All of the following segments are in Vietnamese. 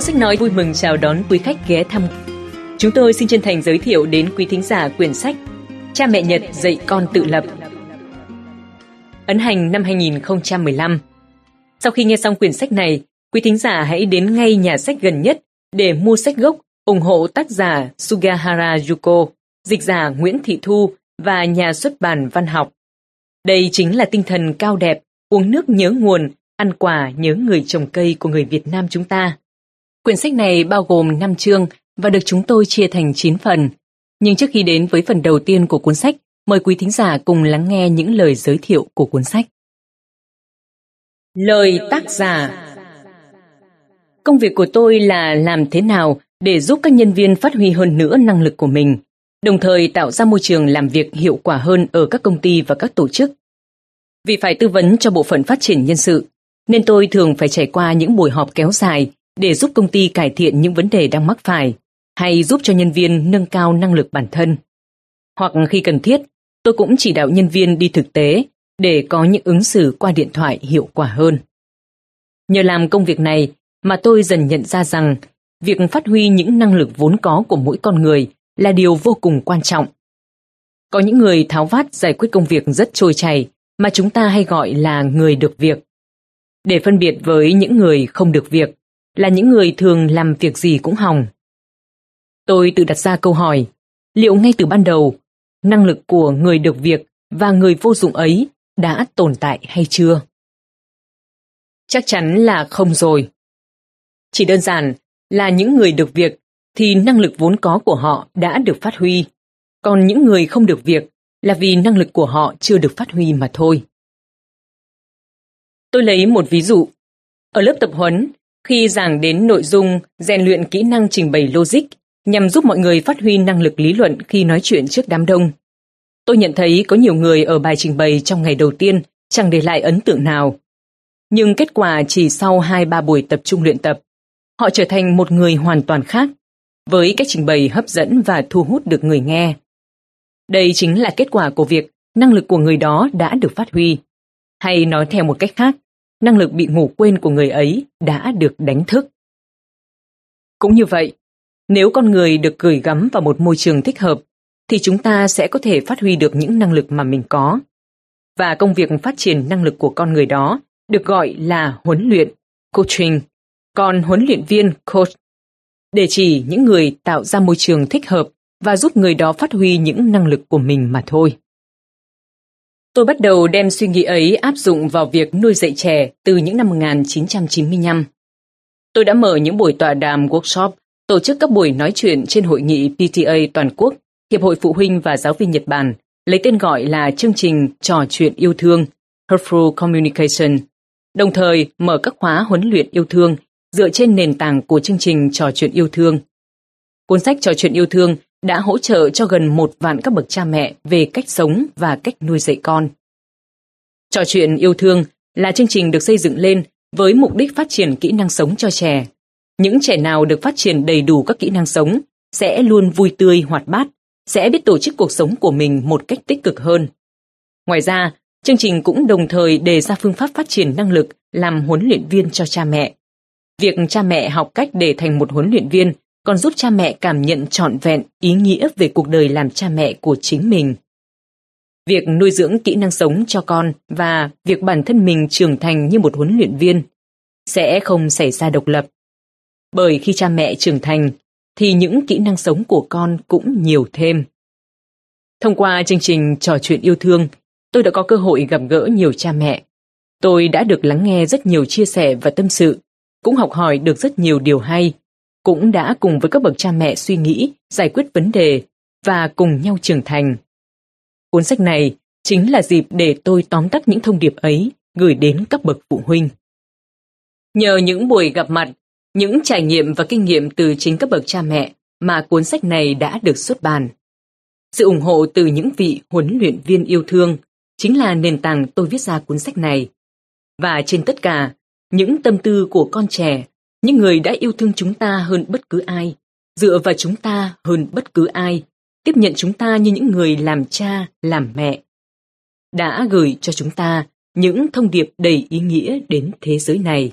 Kho sách nói vui mừng chào đón quý khách ghé thăm. Chúng tôi xin chân thành giới thiệu đến quý thính giả quyển sách Cha mẹ Nhật dạy con tự lập. Ấn hành năm 2015. Sau khi nghe xong quyển sách này, quý thính giả hãy đến ngay nhà sách gần nhất để mua sách gốc ủng hộ tác giả Sugahara Yuko, dịch giả Nguyễn Thị Thu và nhà xuất bản văn học. Đây chính là tinh thần cao đẹp, uống nước nhớ nguồn, ăn quả nhớ người trồng cây của người Việt Nam chúng ta. Quyển sách này bao gồm 5 chương và được chúng tôi chia thành 9 phần. Nhưng trước khi đến với phần đầu tiên của cuốn sách, mời quý thính giả cùng lắng nghe những lời giới thiệu của cuốn sách. Lời tác giả Công việc của tôi là làm thế nào để giúp các nhân viên phát huy hơn nữa năng lực của mình, đồng thời tạo ra môi trường làm việc hiệu quả hơn ở các công ty và các tổ chức. Vì phải tư vấn cho bộ phận phát triển nhân sự, nên tôi thường phải trải qua những buổi họp kéo dài để giúp công ty cải thiện những vấn đề đang mắc phải hay giúp cho nhân viên nâng cao năng lực bản thân. Hoặc khi cần thiết, tôi cũng chỉ đạo nhân viên đi thực tế để có những ứng xử qua điện thoại hiệu quả hơn. Nhờ làm công việc này mà tôi dần nhận ra rằng việc phát huy những năng lực vốn có của mỗi con người là điều vô cùng quan trọng. Có những người tháo vát giải quyết công việc rất trôi chảy mà chúng ta hay gọi là người được việc. Để phân biệt với những người không được việc là những người thường làm việc gì cũng hỏng. Tôi tự đặt ra câu hỏi, liệu ngay từ ban đầu, năng lực của người được việc và người vô dụng ấy đã tồn tại hay chưa? Chắc chắn là không rồi. Chỉ đơn giản là những người được việc thì năng lực vốn có của họ đã được phát huy, còn những người không được việc là vì năng lực của họ chưa được phát huy mà thôi. Tôi lấy một ví dụ. Ở lớp tập huấn, khi giảng đến nội dung rèn luyện kỹ năng trình bày logic nhằm giúp mọi người phát huy năng lực lý luận khi nói chuyện trước đám đông. Tôi nhận thấy có nhiều người ở bài trình bày trong ngày đầu tiên chẳng để lại ấn tượng nào. Nhưng kết quả chỉ sau 2-3 buổi tập trung luyện tập, họ trở thành một người hoàn toàn khác, với cách trình bày hấp dẫn và thu hút được người nghe. Đây chính là kết quả của việc năng lực của người đó đã được phát huy. Hay nói theo một cách khác, năng lực bị ngủ quên của người ấy đã được đánh thức. Cũng như vậy, nếu con người được gửi gắm vào một môi trường thích hợp, thì chúng ta sẽ có thể phát huy được những năng lực mà mình có. Và công việc phát triển năng lực của con người đó được gọi là huấn luyện, coaching, còn huấn luyện viên coach để chỉ những người tạo ra môi trường thích hợp và giúp người đó phát huy những năng lực của mình mà thôi. Tôi bắt đầu đem suy nghĩ ấy áp dụng vào việc nuôi dạy trẻ từ những năm 1995. Tôi đã mở những buổi tọa đàm workshop, tổ chức các buổi nói chuyện trên hội nghị PTA toàn quốc, Hiệp hội Phụ huynh và Giáo viên Nhật Bản, lấy tên gọi là chương trình Trò chuyện yêu thương, Heartful Communication, đồng thời mở các khóa huấn luyện yêu thương dựa trên nền tảng của chương trình Trò chuyện yêu thương. Cuốn sách Trò chuyện yêu thương đã hỗ trợ cho gần một vạn các bậc cha mẹ về cách sống và cách nuôi dạy con. Trò chuyện yêu thương là chương trình được xây dựng lên với mục đích phát triển kỹ năng sống cho trẻ. Những trẻ nào được phát triển đầy đủ các kỹ năng sống sẽ luôn vui tươi hoạt bát, sẽ biết tổ chức cuộc sống của mình một cách tích cực hơn. Ngoài ra, chương trình cũng đồng thời đề ra phương pháp phát triển năng lực làm huấn luyện viên cho cha mẹ. Việc cha mẹ học cách để thành một huấn luyện viên còn giúp cha mẹ cảm nhận trọn vẹn ý nghĩa về cuộc đời làm cha mẹ của chính mình. Việc nuôi dưỡng kỹ năng sống cho con và việc bản thân mình trưởng thành như một huấn luyện viên sẽ không xảy ra độc lập. Bởi khi cha mẹ trưởng thành thì những kỹ năng sống của con cũng nhiều thêm. Thông qua chương trình trò chuyện yêu thương, tôi đã có cơ hội gặp gỡ nhiều cha mẹ. Tôi đã được lắng nghe rất nhiều chia sẻ và tâm sự, cũng học hỏi được rất nhiều điều hay cũng đã cùng với các bậc cha mẹ suy nghĩ, giải quyết vấn đề và cùng nhau trưởng thành. Cuốn sách này chính là dịp để tôi tóm tắt những thông điệp ấy gửi đến các bậc phụ huynh. Nhờ những buổi gặp mặt, những trải nghiệm và kinh nghiệm từ chính các bậc cha mẹ mà cuốn sách này đã được xuất bản. Sự ủng hộ từ những vị huấn luyện viên yêu thương chính là nền tảng tôi viết ra cuốn sách này. Và trên tất cả, những tâm tư của con trẻ những người đã yêu thương chúng ta hơn bất cứ ai, dựa vào chúng ta hơn bất cứ ai, tiếp nhận chúng ta như những người làm cha, làm mẹ. Đã gửi cho chúng ta những thông điệp đầy ý nghĩa đến thế giới này.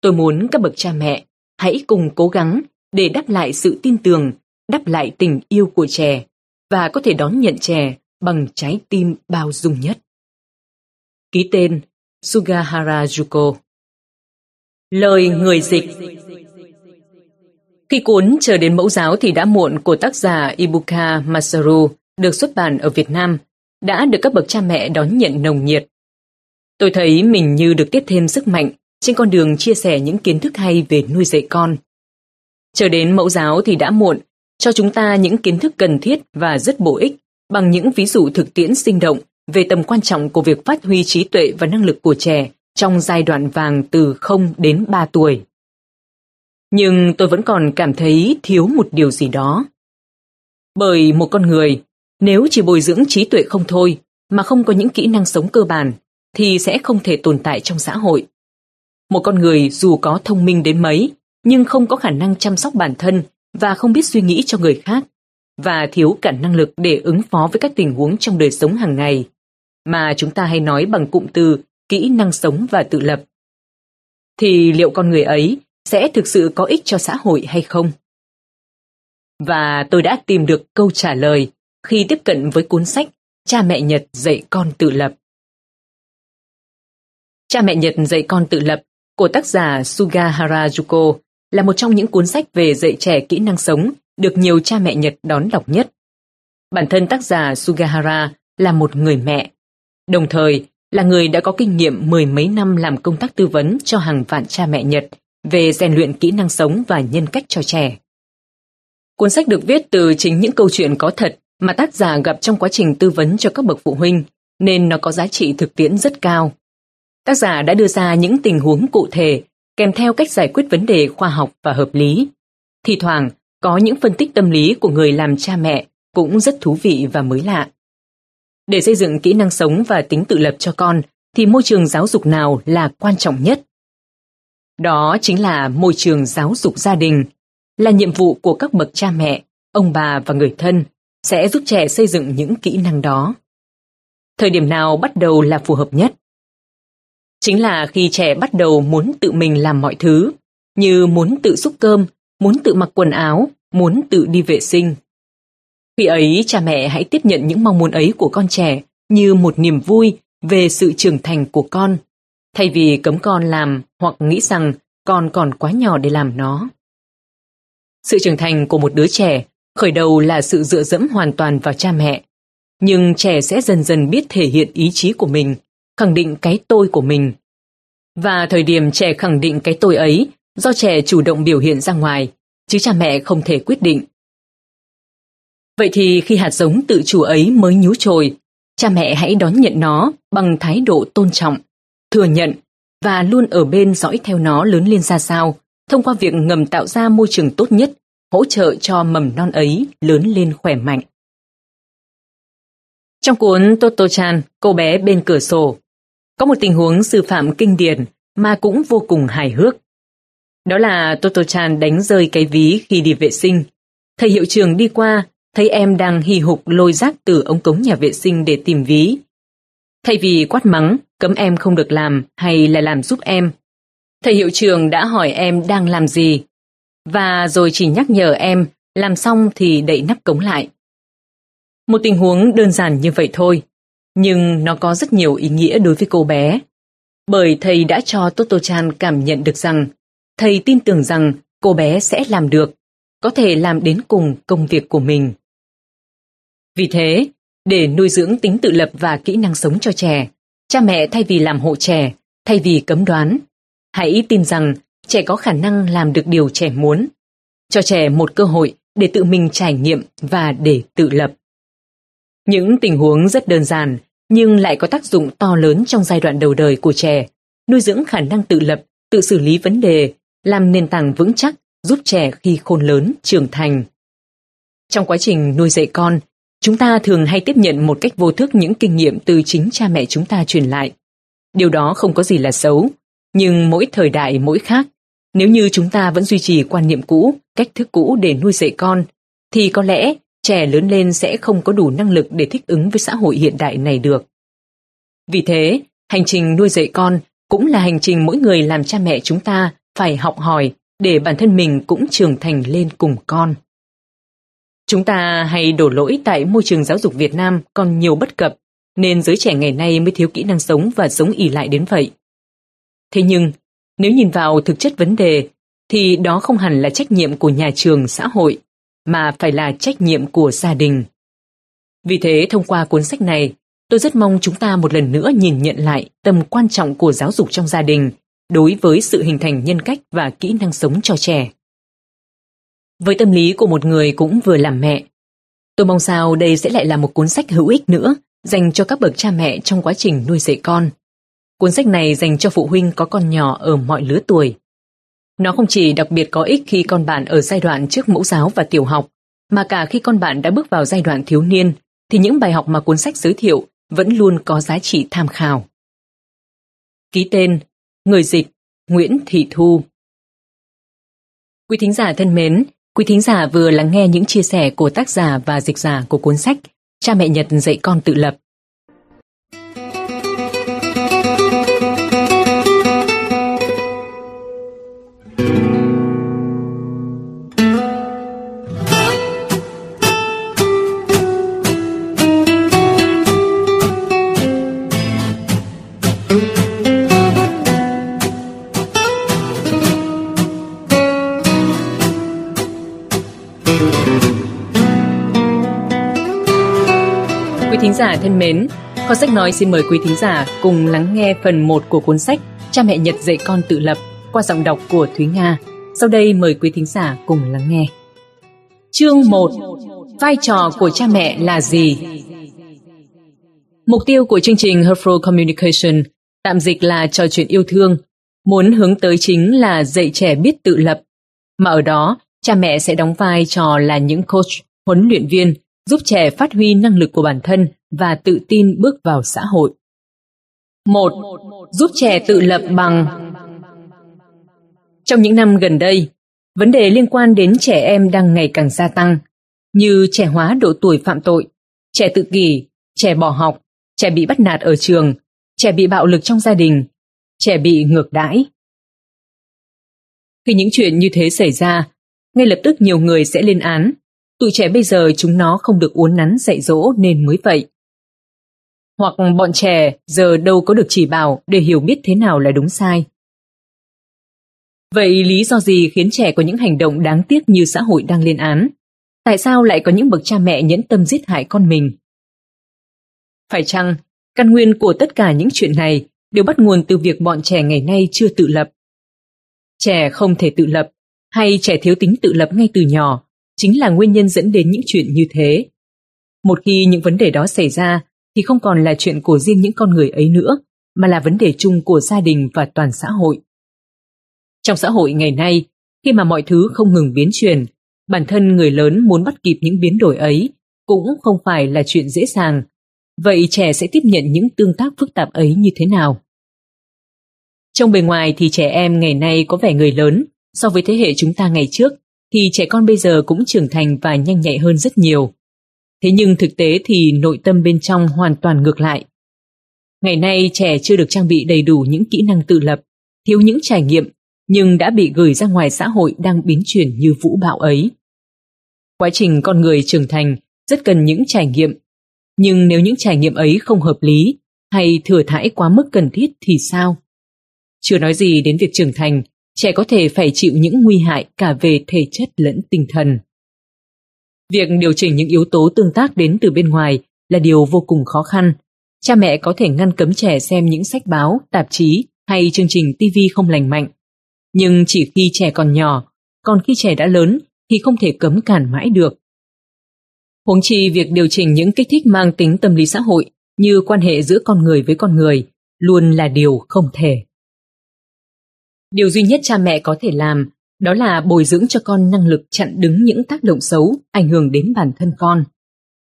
Tôi muốn các bậc cha mẹ hãy cùng cố gắng để đáp lại sự tin tưởng, đáp lại tình yêu của trẻ và có thể đón nhận trẻ bằng trái tim bao dung nhất. Ký tên Sugahara Juko Lời người dịch Khi cuốn Chờ đến mẫu giáo thì đã muộn của tác giả Ibuka Masaru được xuất bản ở Việt Nam đã được các bậc cha mẹ đón nhận nồng nhiệt. Tôi thấy mình như được tiếp thêm sức mạnh trên con đường chia sẻ những kiến thức hay về nuôi dạy con. Chờ đến mẫu giáo thì đã muộn, cho chúng ta những kiến thức cần thiết và rất bổ ích bằng những ví dụ thực tiễn sinh động về tầm quan trọng của việc phát huy trí tuệ và năng lực của trẻ trong giai đoạn vàng từ 0 đến 3 tuổi. Nhưng tôi vẫn còn cảm thấy thiếu một điều gì đó. Bởi một con người, nếu chỉ bồi dưỡng trí tuệ không thôi, mà không có những kỹ năng sống cơ bản, thì sẽ không thể tồn tại trong xã hội. Một con người dù có thông minh đến mấy, nhưng không có khả năng chăm sóc bản thân và không biết suy nghĩ cho người khác, và thiếu cả năng lực để ứng phó với các tình huống trong đời sống hàng ngày, mà chúng ta hay nói bằng cụm từ kỹ năng sống và tự lập. Thì liệu con người ấy sẽ thực sự có ích cho xã hội hay không? Và tôi đã tìm được câu trả lời khi tiếp cận với cuốn sách Cha mẹ Nhật dạy con tự lập. Cha mẹ Nhật dạy con tự lập của tác giả Sugahara harajuko là một trong những cuốn sách về dạy trẻ kỹ năng sống được nhiều cha mẹ Nhật đón đọc nhất. Bản thân tác giả Sugahara là một người mẹ, đồng thời là người đã có kinh nghiệm mười mấy năm làm công tác tư vấn cho hàng vạn cha mẹ Nhật về rèn luyện kỹ năng sống và nhân cách cho trẻ. Cuốn sách được viết từ chính những câu chuyện có thật mà tác giả gặp trong quá trình tư vấn cho các bậc phụ huynh, nên nó có giá trị thực tiễn rất cao. Tác giả đã đưa ra những tình huống cụ thể, kèm theo cách giải quyết vấn đề khoa học và hợp lý. Thì thoảng, có những phân tích tâm lý của người làm cha mẹ cũng rất thú vị và mới lạ. Để xây dựng kỹ năng sống và tính tự lập cho con, thì môi trường giáo dục nào là quan trọng nhất? Đó chính là môi trường giáo dục gia đình, là nhiệm vụ của các bậc cha mẹ, ông bà và người thân, sẽ giúp trẻ xây dựng những kỹ năng đó. Thời điểm nào bắt đầu là phù hợp nhất? Chính là khi trẻ bắt đầu muốn tự mình làm mọi thứ, như muốn tự xúc cơm, muốn tự mặc quần áo, muốn tự đi vệ sinh. Khi ấy cha mẹ hãy tiếp nhận những mong muốn ấy của con trẻ như một niềm vui về sự trưởng thành của con, thay vì cấm con làm hoặc nghĩ rằng con còn quá nhỏ để làm nó. Sự trưởng thành của một đứa trẻ khởi đầu là sự dựa dẫm hoàn toàn vào cha mẹ, nhưng trẻ sẽ dần dần biết thể hiện ý chí của mình, khẳng định cái tôi của mình. Và thời điểm trẻ khẳng định cái tôi ấy do trẻ chủ động biểu hiện ra ngoài, chứ cha mẹ không thể quyết định. Vậy thì khi hạt giống tự chủ ấy mới nhú trồi, cha mẹ hãy đón nhận nó bằng thái độ tôn trọng, thừa nhận và luôn ở bên dõi theo nó lớn lên ra sao, thông qua việc ngầm tạo ra môi trường tốt nhất, hỗ trợ cho mầm non ấy lớn lên khỏe mạnh. Trong cuốn Toto-chan, cô bé bên cửa sổ, có một tình huống sư phạm kinh điển mà cũng vô cùng hài hước. Đó là Toto-chan đánh rơi cái ví khi đi vệ sinh. Thầy hiệu trường đi qua, thấy em đang hì hục lôi rác từ ống cống nhà vệ sinh để tìm ví. Thay vì quát mắng, cấm em không được làm hay là làm giúp em, thầy hiệu trường đã hỏi em đang làm gì, và rồi chỉ nhắc nhở em làm xong thì đậy nắp cống lại. Một tình huống đơn giản như vậy thôi, nhưng nó có rất nhiều ý nghĩa đối với cô bé. Bởi thầy đã cho Toto-chan cảm nhận được rằng thầy tin tưởng rằng cô bé sẽ làm được, có thể làm đến cùng công việc của mình. Vì thế, để nuôi dưỡng tính tự lập và kỹ năng sống cho trẻ, cha mẹ thay vì làm hộ trẻ, thay vì cấm đoán, hãy tin rằng trẻ có khả năng làm được điều trẻ muốn. Cho trẻ một cơ hội để tự mình trải nghiệm và để tự lập. Những tình huống rất đơn giản nhưng lại có tác dụng to lớn trong giai đoạn đầu đời của trẻ, nuôi dưỡng khả năng tự lập, tự xử lý vấn đề, làm nền tảng vững chắc giúp trẻ khi khôn lớn, trưởng thành. Trong quá trình nuôi dạy con, chúng ta thường hay tiếp nhận một cách vô thức những kinh nghiệm từ chính cha mẹ chúng ta truyền lại. Điều đó không có gì là xấu, nhưng mỗi thời đại mỗi khác. Nếu như chúng ta vẫn duy trì quan niệm cũ, cách thức cũ để nuôi dạy con, thì có lẽ trẻ lớn lên sẽ không có đủ năng lực để thích ứng với xã hội hiện đại này được. Vì thế, hành trình nuôi dạy con cũng là hành trình mỗi người làm cha mẹ chúng ta phải học hỏi để bản thân mình cũng trưởng thành lên cùng con. Chúng ta hay đổ lỗi tại môi trường giáo dục Việt Nam còn nhiều bất cập, nên giới trẻ ngày nay mới thiếu kỹ năng sống và sống ỉ lại đến vậy. Thế nhưng, nếu nhìn vào thực chất vấn đề, thì đó không hẳn là trách nhiệm của nhà trường, xã hội, mà phải là trách nhiệm của gia đình. Vì thế, thông qua cuốn sách này, tôi rất mong chúng ta một lần nữa nhìn nhận lại tầm quan trọng của giáo dục trong gia đình đối với sự hình thành nhân cách và kỹ năng sống cho trẻ. Với tâm lý của một người cũng vừa làm mẹ, tôi mong sao đây sẽ lại là một cuốn sách hữu ích nữa dành cho các bậc cha mẹ trong quá trình nuôi dạy con. Cuốn sách này dành cho phụ huynh có con nhỏ ở mọi lứa tuổi. Nó không chỉ đặc biệt có ích khi con bạn ở giai đoạn trước mẫu giáo và tiểu học, mà cả khi con bạn đã bước vào giai đoạn thiếu niên, thì những bài học mà cuốn sách giới thiệu vẫn luôn có giá trị tham khảo. Ký tên Người dịch Nguyễn Thị Thu Quý thính giả thân mến, quý thính giả vừa lắng nghe những chia sẻ của tác giả và dịch giả của cuốn sách Cha mẹ Nhật dạy con tự lập. Thân mến, Kho sách nói xin mời quý thính giả cùng lắng nghe phần 1 của cuốn sách Cha mẹ Nhật dạy con tự lập qua giọng đọc của Thúy Nga. Sau đây mời quý thính giả cùng lắng nghe. Chương 1 Vai trò của cha mẹ là gì? Mục tiêu của chương trình Herfro Communication, tạm dịch là trò chuyện yêu thương, muốn hướng tới chính là dạy trẻ biết tự lập. Mà ở đó, cha mẹ sẽ đóng vai trò là những coach, huấn luyện viên, giúp trẻ phát huy năng lực của bản thân và tự tin bước vào xã hội. 1. Giúp trẻ tự lập bằng Trong những năm gần đây, vấn đề liên quan đến trẻ em đang ngày càng gia tăng, như trẻ hóa độ tuổi phạm tội, trẻ tự kỷ, trẻ bỏ học, trẻ bị bắt nạt ở trường, trẻ bị bạo lực trong gia đình, trẻ bị ngược đãi. Khi những chuyện như thế xảy ra, ngay lập tức nhiều người sẽ lên án Tụi trẻ bây giờ chúng nó không được uốn nắn dạy dỗ nên mới vậy. Hoặc bọn trẻ giờ đâu có được chỉ bảo để hiểu biết thế nào là đúng sai. Vậy lý do gì khiến trẻ có những hành động đáng tiếc như xã hội đang lên án? Tại sao lại có những bậc cha mẹ nhẫn tâm giết hại con mình? Phải chăng, căn nguyên của tất cả những chuyện này đều bắt nguồn từ việc bọn trẻ ngày nay chưa tự lập? Trẻ không thể tự lập, hay trẻ thiếu tính tự lập ngay từ nhỏ, chính là nguyên nhân dẫn đến những chuyện như thế. Một khi những vấn đề đó xảy ra thì không còn là chuyện của riêng những con người ấy nữa, mà là vấn đề chung của gia đình và toàn xã hội. Trong xã hội ngày nay, khi mà mọi thứ không ngừng biến chuyển, bản thân người lớn muốn bắt kịp những biến đổi ấy cũng không phải là chuyện dễ dàng. Vậy trẻ sẽ tiếp nhận những tương tác phức tạp ấy như thế nào? Trong bề ngoài thì trẻ em ngày nay có vẻ người lớn so với thế hệ chúng ta ngày trước thì trẻ con bây giờ cũng trưởng thành và nhanh nhạy hơn rất nhiều. Thế nhưng thực tế thì nội tâm bên trong hoàn toàn ngược lại. Ngày nay trẻ chưa được trang bị đầy đủ những kỹ năng tự lập, thiếu những trải nghiệm, nhưng đã bị gửi ra ngoài xã hội đang biến chuyển như vũ bão ấy. Quá trình con người trưởng thành rất cần những trải nghiệm, nhưng nếu những trải nghiệm ấy không hợp lý hay thừa thãi quá mức cần thiết thì sao? Chưa nói gì đến việc trưởng thành trẻ có thể phải chịu những nguy hại cả về thể chất lẫn tinh thần. Việc điều chỉnh những yếu tố tương tác đến từ bên ngoài là điều vô cùng khó khăn. Cha mẹ có thể ngăn cấm trẻ xem những sách báo, tạp chí hay chương trình TV không lành mạnh. Nhưng chỉ khi trẻ còn nhỏ, còn khi trẻ đã lớn thì không thể cấm cản mãi được. Huống chi việc điều chỉnh những kích thích mang tính tâm lý xã hội như quan hệ giữa con người với con người luôn là điều không thể. Điều duy nhất cha mẹ có thể làm đó là bồi dưỡng cho con năng lực chặn đứng những tác động xấu ảnh hưởng đến bản thân con.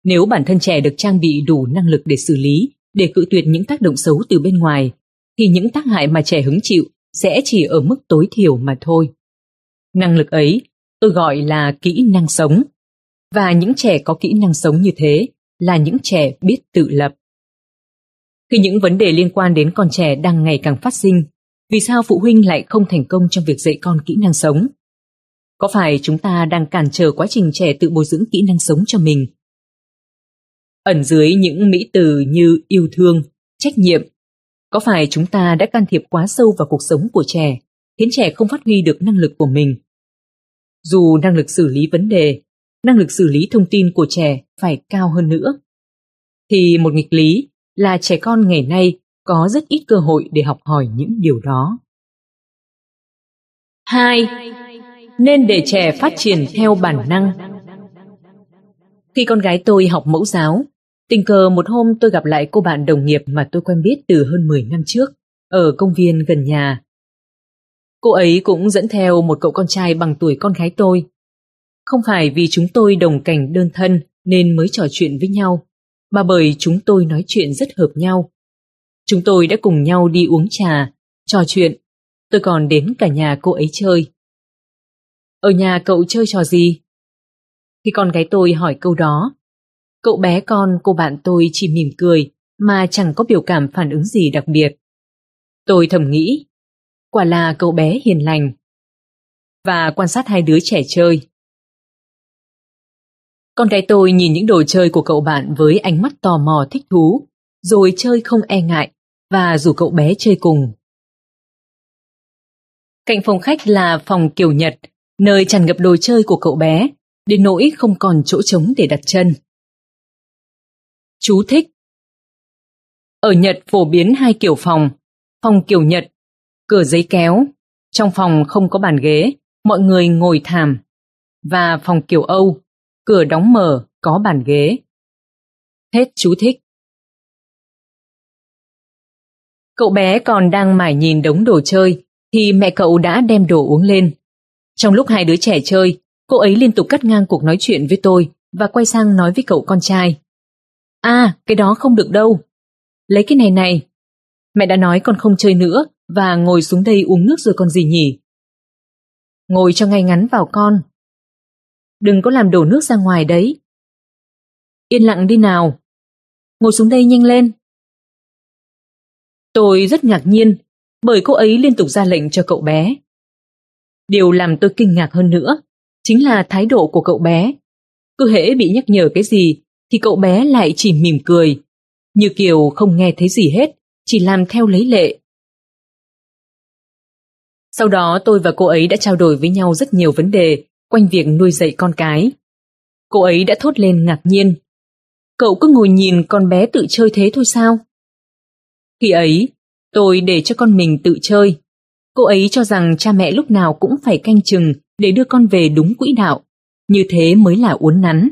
Nếu bản thân trẻ được trang bị đủ năng lực để xử lý, để cự tuyệt những tác động xấu từ bên ngoài, thì những tác hại mà trẻ hứng chịu sẽ chỉ ở mức tối thiểu mà thôi. Năng lực ấy tôi gọi là kỹ năng sống. Và những trẻ có kỹ năng sống như thế là những trẻ biết tự lập. Khi những vấn đề liên quan đến con trẻ đang ngày càng phát sinh, vì sao phụ huynh lại không thành công trong việc dạy con kỹ năng sống, Có phải chúng ta đang cản trở quá trình trẻ tự bồi dưỡng kỹ năng sống cho mình? Ẩn dưới những mỹ từ như yêu thương, trách nhiệm, có phải chúng ta đã can thiệp quá sâu vào cuộc sống của trẻ, khiến trẻ không phát huy được năng lực của mình? Dù năng lực xử lý vấn đề, năng lực xử lý thông tin của trẻ phải cao hơn nữa, thì một nghịch lý là trẻ con ngày nay có rất ít cơ hội để học hỏi những điều đó. 2. Nên để trẻ phát triển theo bản năng. Khi con gái tôi học mẫu giáo, tình cờ một hôm tôi gặp lại cô bạn đồng nghiệp mà tôi quen biết từ hơn 10 năm trước, ở công viên gần nhà. Cô ấy cũng dẫn theo một cậu con trai bằng tuổi con gái tôi. Không phải vì chúng tôi đồng cảnh đơn thân nên mới trò chuyện với nhau, mà bởi chúng tôi nói chuyện rất hợp nhau. Chúng tôi đã cùng nhau đi uống trà, trò chuyện. Tôi còn đến cả nhà cô ấy chơi. Ở nhà cậu chơi trò gì? Khi con gái tôi hỏi câu đó, cậu bé con cô bạn tôi chỉ mỉm cười mà chẳng có biểu cảm phản ứng gì đặc biệt. Tôi thầm nghĩ, quả là cậu bé hiền lành. Và quan sát hai đứa trẻ chơi. Con gái tôi nhìn những đồ chơi của cậu bạn với ánh mắt tò mò thích thú, rồi chơi không e ngại và rủ cậu bé chơi cùng. Cạnh phòng khách là phòng kiểu Nhật, nơi tràn ngập đồ chơi của cậu bé, đến nỗi không còn chỗ trống để đặt chân. Chú thích Ở Nhật phổ biến hai kiểu phòng, phòng kiểu Nhật, cửa giấy kéo, trong phòng không có bàn ghế, mọi người ngồi thảm, và phòng kiểu Âu, cửa đóng mở, có bàn ghế. Hết chú thích. Cậu bé còn đang mải nhìn đống đồ chơi thì mẹ cậu đã đem đồ uống lên. Trong lúc hai đứa trẻ chơi, cô ấy liên tục cắt ngang cuộc nói chuyện với tôi và quay sang nói với cậu con trai. À, cái đó không được đâu. Lấy cái này này. Mẹ đã nói con không chơi nữa và ngồi xuống đây uống nước rồi còn gì nhỉ? Ngồi cho ngay ngắn vào con. Đừng có làm đổ nước ra ngoài đấy. Yên lặng đi nào. Ngồi xuống đây nhanh lên. Tôi rất ngạc nhiên bởi cô ấy liên tục ra lệnh cho cậu bé. Điều làm tôi kinh ngạc hơn nữa chính là thái độ của cậu bé. Cứ hễ bị nhắc nhở cái gì thì cậu bé lại chỉ mỉm cười, như kiểu không nghe thấy gì hết, chỉ làm theo lấy lệ. Sau đó tôi và cô ấy đã trao đổi với nhau rất nhiều vấn đề quanh việc nuôi dạy con cái. Cô ấy đã thốt lên ngạc nhiên. Cậu cứ ngồi nhìn con bé tự chơi thế thôi sao? Khi ấy, tôi để cho con mình tự chơi. Cô ấy cho rằng cha mẹ lúc nào cũng phải canh chừng để đưa con về đúng quỹ đạo. Như thế mới là uốn nắn.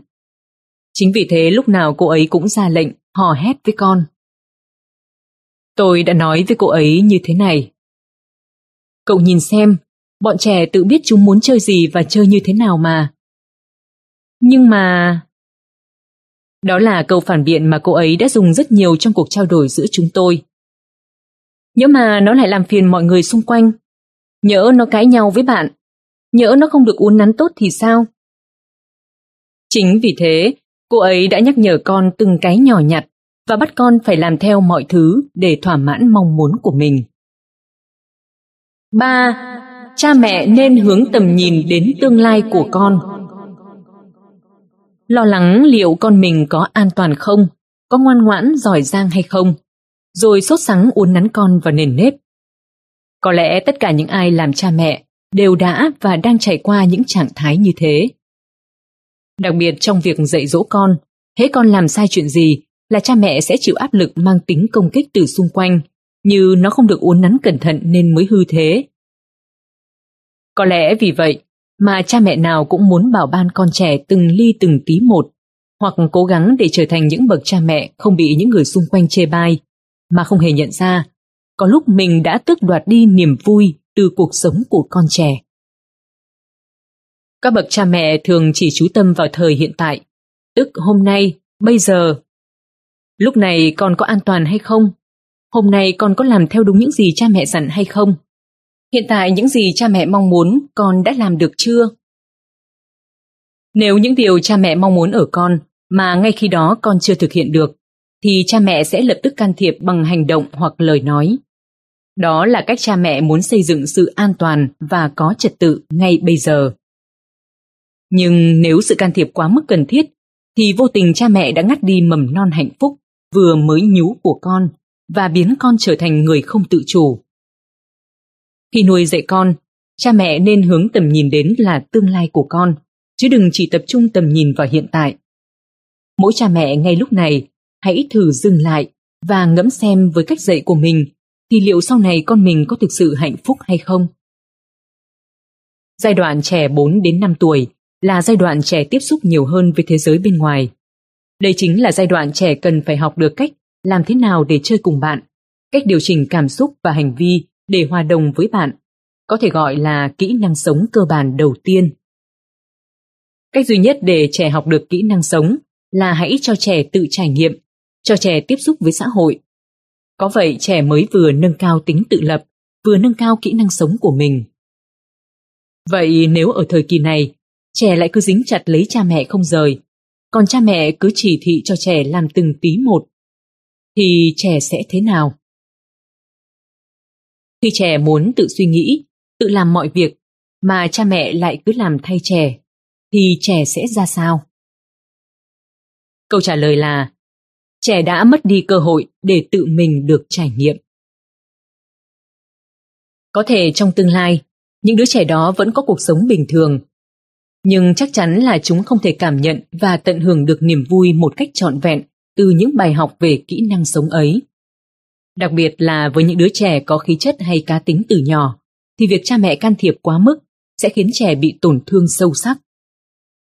Chính vì thế lúc nào cô ấy cũng ra lệnh, hò hét với con. Tôi đã nói với cô ấy như thế này. Cậu nhìn xem, bọn trẻ tự biết chúng muốn chơi gì và chơi như thế nào mà. Nhưng mà... Đó là câu phản biện mà cô ấy đã dùng rất nhiều trong cuộc trao đổi giữa chúng tôi. Nhớ mà nó lại làm phiền mọi người xung quanh. Nhớ nó cãi nhau với bạn. Nhớ nó không được uốn nắn tốt thì sao? Chính vì thế, cô ấy đã nhắc nhở con từng cái nhỏ nhặt và bắt con phải làm theo mọi thứ để thỏa mãn mong muốn của mình. 3. Cha mẹ nên hướng tầm nhìn đến tương lai của con. Lo lắng liệu con mình có an toàn không, có ngoan ngoãn giỏi giang hay không rồi sốt sắng uốn nắn con vào nền nếp. Có lẽ tất cả những ai làm cha mẹ đều đã và đang trải qua những trạng thái như thế. Đặc biệt trong việc dạy dỗ con, hễ con làm sai chuyện gì là cha mẹ sẽ chịu áp lực mang tính công kích từ xung quanh, như nó không được uốn nắn cẩn thận nên mới hư thế. Có lẽ vì vậy mà cha mẹ nào cũng muốn bảo ban con trẻ từng ly từng tí một, hoặc cố gắng để trở thành những bậc cha mẹ không bị những người xung quanh chê bai, mà không hề nhận ra, có lúc mình đã tước đoạt đi niềm vui từ cuộc sống của con trẻ. Các bậc cha mẹ thường chỉ chú tâm vào thời hiện tại, tức hôm nay, bây giờ. Lúc này con có an toàn hay không? Hôm nay con có làm theo đúng những gì cha mẹ dặn hay không? Hiện tại những gì cha mẹ mong muốn con đã làm được chưa? Nếu những điều cha mẹ mong muốn ở con mà ngay khi đó con chưa thực hiện được, thì cha mẹ sẽ lập tức can thiệp bằng hành động hoặc lời nói. Đó là cách cha mẹ muốn xây dựng sự an toàn và có trật tự ngay bây giờ. Nhưng nếu sự can thiệp quá mức cần thiết, thì vô tình cha mẹ đã ngắt đi mầm non hạnh phúc vừa mới nhú của con và biến con trở thành người không tự chủ. Khi nuôi dạy con, cha mẹ nên hướng tầm nhìn đến là tương lai của con, chứ đừng chỉ tập trung tầm nhìn vào hiện tại. Mỗi cha mẹ ngay lúc này hãy thử dừng lại và ngẫm xem với cách dạy của mình thì liệu sau này con mình có thực sự hạnh phúc hay không? Giai đoạn trẻ 4 đến 5 tuổi là giai đoạn trẻ tiếp xúc nhiều hơn với thế giới bên ngoài. Đây chính là giai đoạn trẻ cần phải học được cách làm thế nào để chơi cùng bạn, cách điều chỉnh cảm xúc và hành vi để hòa đồng với bạn, có thể gọi là kỹ năng sống cơ bản đầu tiên. Cách duy nhất để trẻ học được kỹ năng sống là hãy cho trẻ tự trải nghiệm, cho trẻ tiếp xúc với xã hội. Có vậy trẻ mới vừa nâng cao tính tự lập, vừa nâng cao kỹ năng sống của mình. Vậy nếu ở thời kỳ này, trẻ lại cứ dính chặt lấy cha mẹ không rời, còn cha mẹ cứ chỉ thị cho trẻ làm từng tí một, thì trẻ sẽ thế nào? Khi trẻ muốn tự suy nghĩ, tự làm mọi việc, mà cha mẹ lại cứ làm thay trẻ, thì trẻ sẽ ra sao? Câu trả lời là trẻ đã mất đi cơ hội để tự mình được trải nghiệm. Có thể trong tương lai, những đứa trẻ đó vẫn có cuộc sống bình thường, nhưng chắc chắn là chúng không thể cảm nhận và tận hưởng được niềm vui một cách trọn vẹn từ những bài học về kỹ năng sống ấy. Đặc biệt là với những đứa trẻ có khí chất hay cá tính từ nhỏ, thì việc cha mẹ can thiệp quá mức sẽ khiến trẻ bị tổn thương sâu sắc.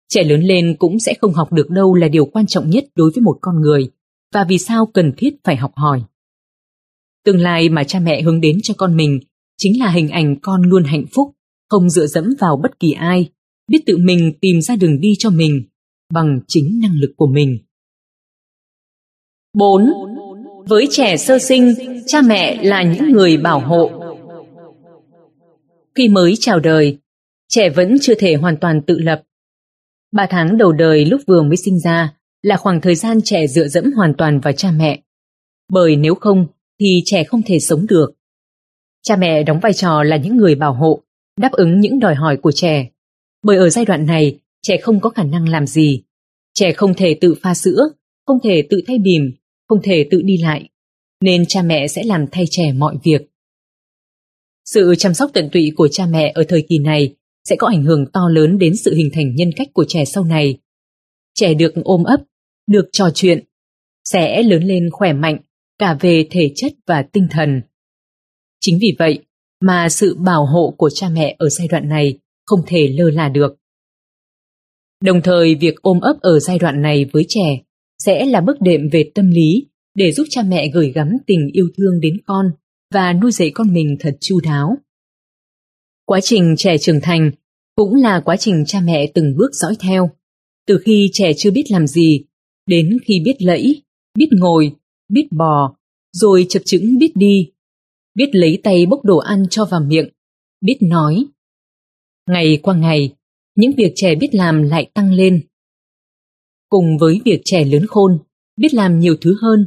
Trẻ lớn lên cũng sẽ không học được đâu là điều quan trọng nhất đối với một con người và vì sao cần thiết phải học hỏi. Tương lai mà cha mẹ hướng đến cho con mình chính là hình ảnh con luôn hạnh phúc, không dựa dẫm vào bất kỳ ai, biết tự mình tìm ra đường đi cho mình bằng chính năng lực của mình. 4. Với trẻ sơ sinh, cha mẹ là những người bảo hộ. Khi mới chào đời, trẻ vẫn chưa thể hoàn toàn tự lập. Ba tháng đầu đời lúc vừa mới sinh ra là khoảng thời gian trẻ dựa dẫm hoàn toàn vào cha mẹ. Bởi nếu không thì trẻ không thể sống được. Cha mẹ đóng vai trò là những người bảo hộ, đáp ứng những đòi hỏi của trẻ. Bởi ở giai đoạn này, trẻ không có khả năng làm gì. Trẻ không thể tự pha sữa, không thể tự thay bìm, không thể tự đi lại, nên cha mẹ sẽ làm thay trẻ mọi việc. Sự chăm sóc tận tụy của cha mẹ ở thời kỳ này sẽ có ảnh hưởng to lớn đến sự hình thành nhân cách của trẻ sau này. Trẻ được ôm ấp, được trò chuyện, sẽ lớn lên khỏe mạnh cả về thể chất và tinh thần. Chính vì vậy mà sự bảo hộ của cha mẹ ở giai đoạn này không thể lơ là được. Đồng thời việc ôm ấp ở giai đoạn này với trẻ sẽ là bước đệm về tâm lý để giúp cha mẹ gửi gắm tình yêu thương đến con và nuôi dạy con mình thật chu đáo. Quá trình trẻ trưởng thành cũng là quá trình cha mẹ từng bước dõi theo, từ khi trẻ chưa biết làm gì, đến khi biết lẫy, biết ngồi, biết bò, rồi chập chững biết đi, biết lấy tay bốc đồ ăn cho vào miệng, biết nói. Ngày qua ngày, những việc trẻ biết làm lại tăng lên. Cùng với việc trẻ lớn khôn, biết làm nhiều thứ hơn,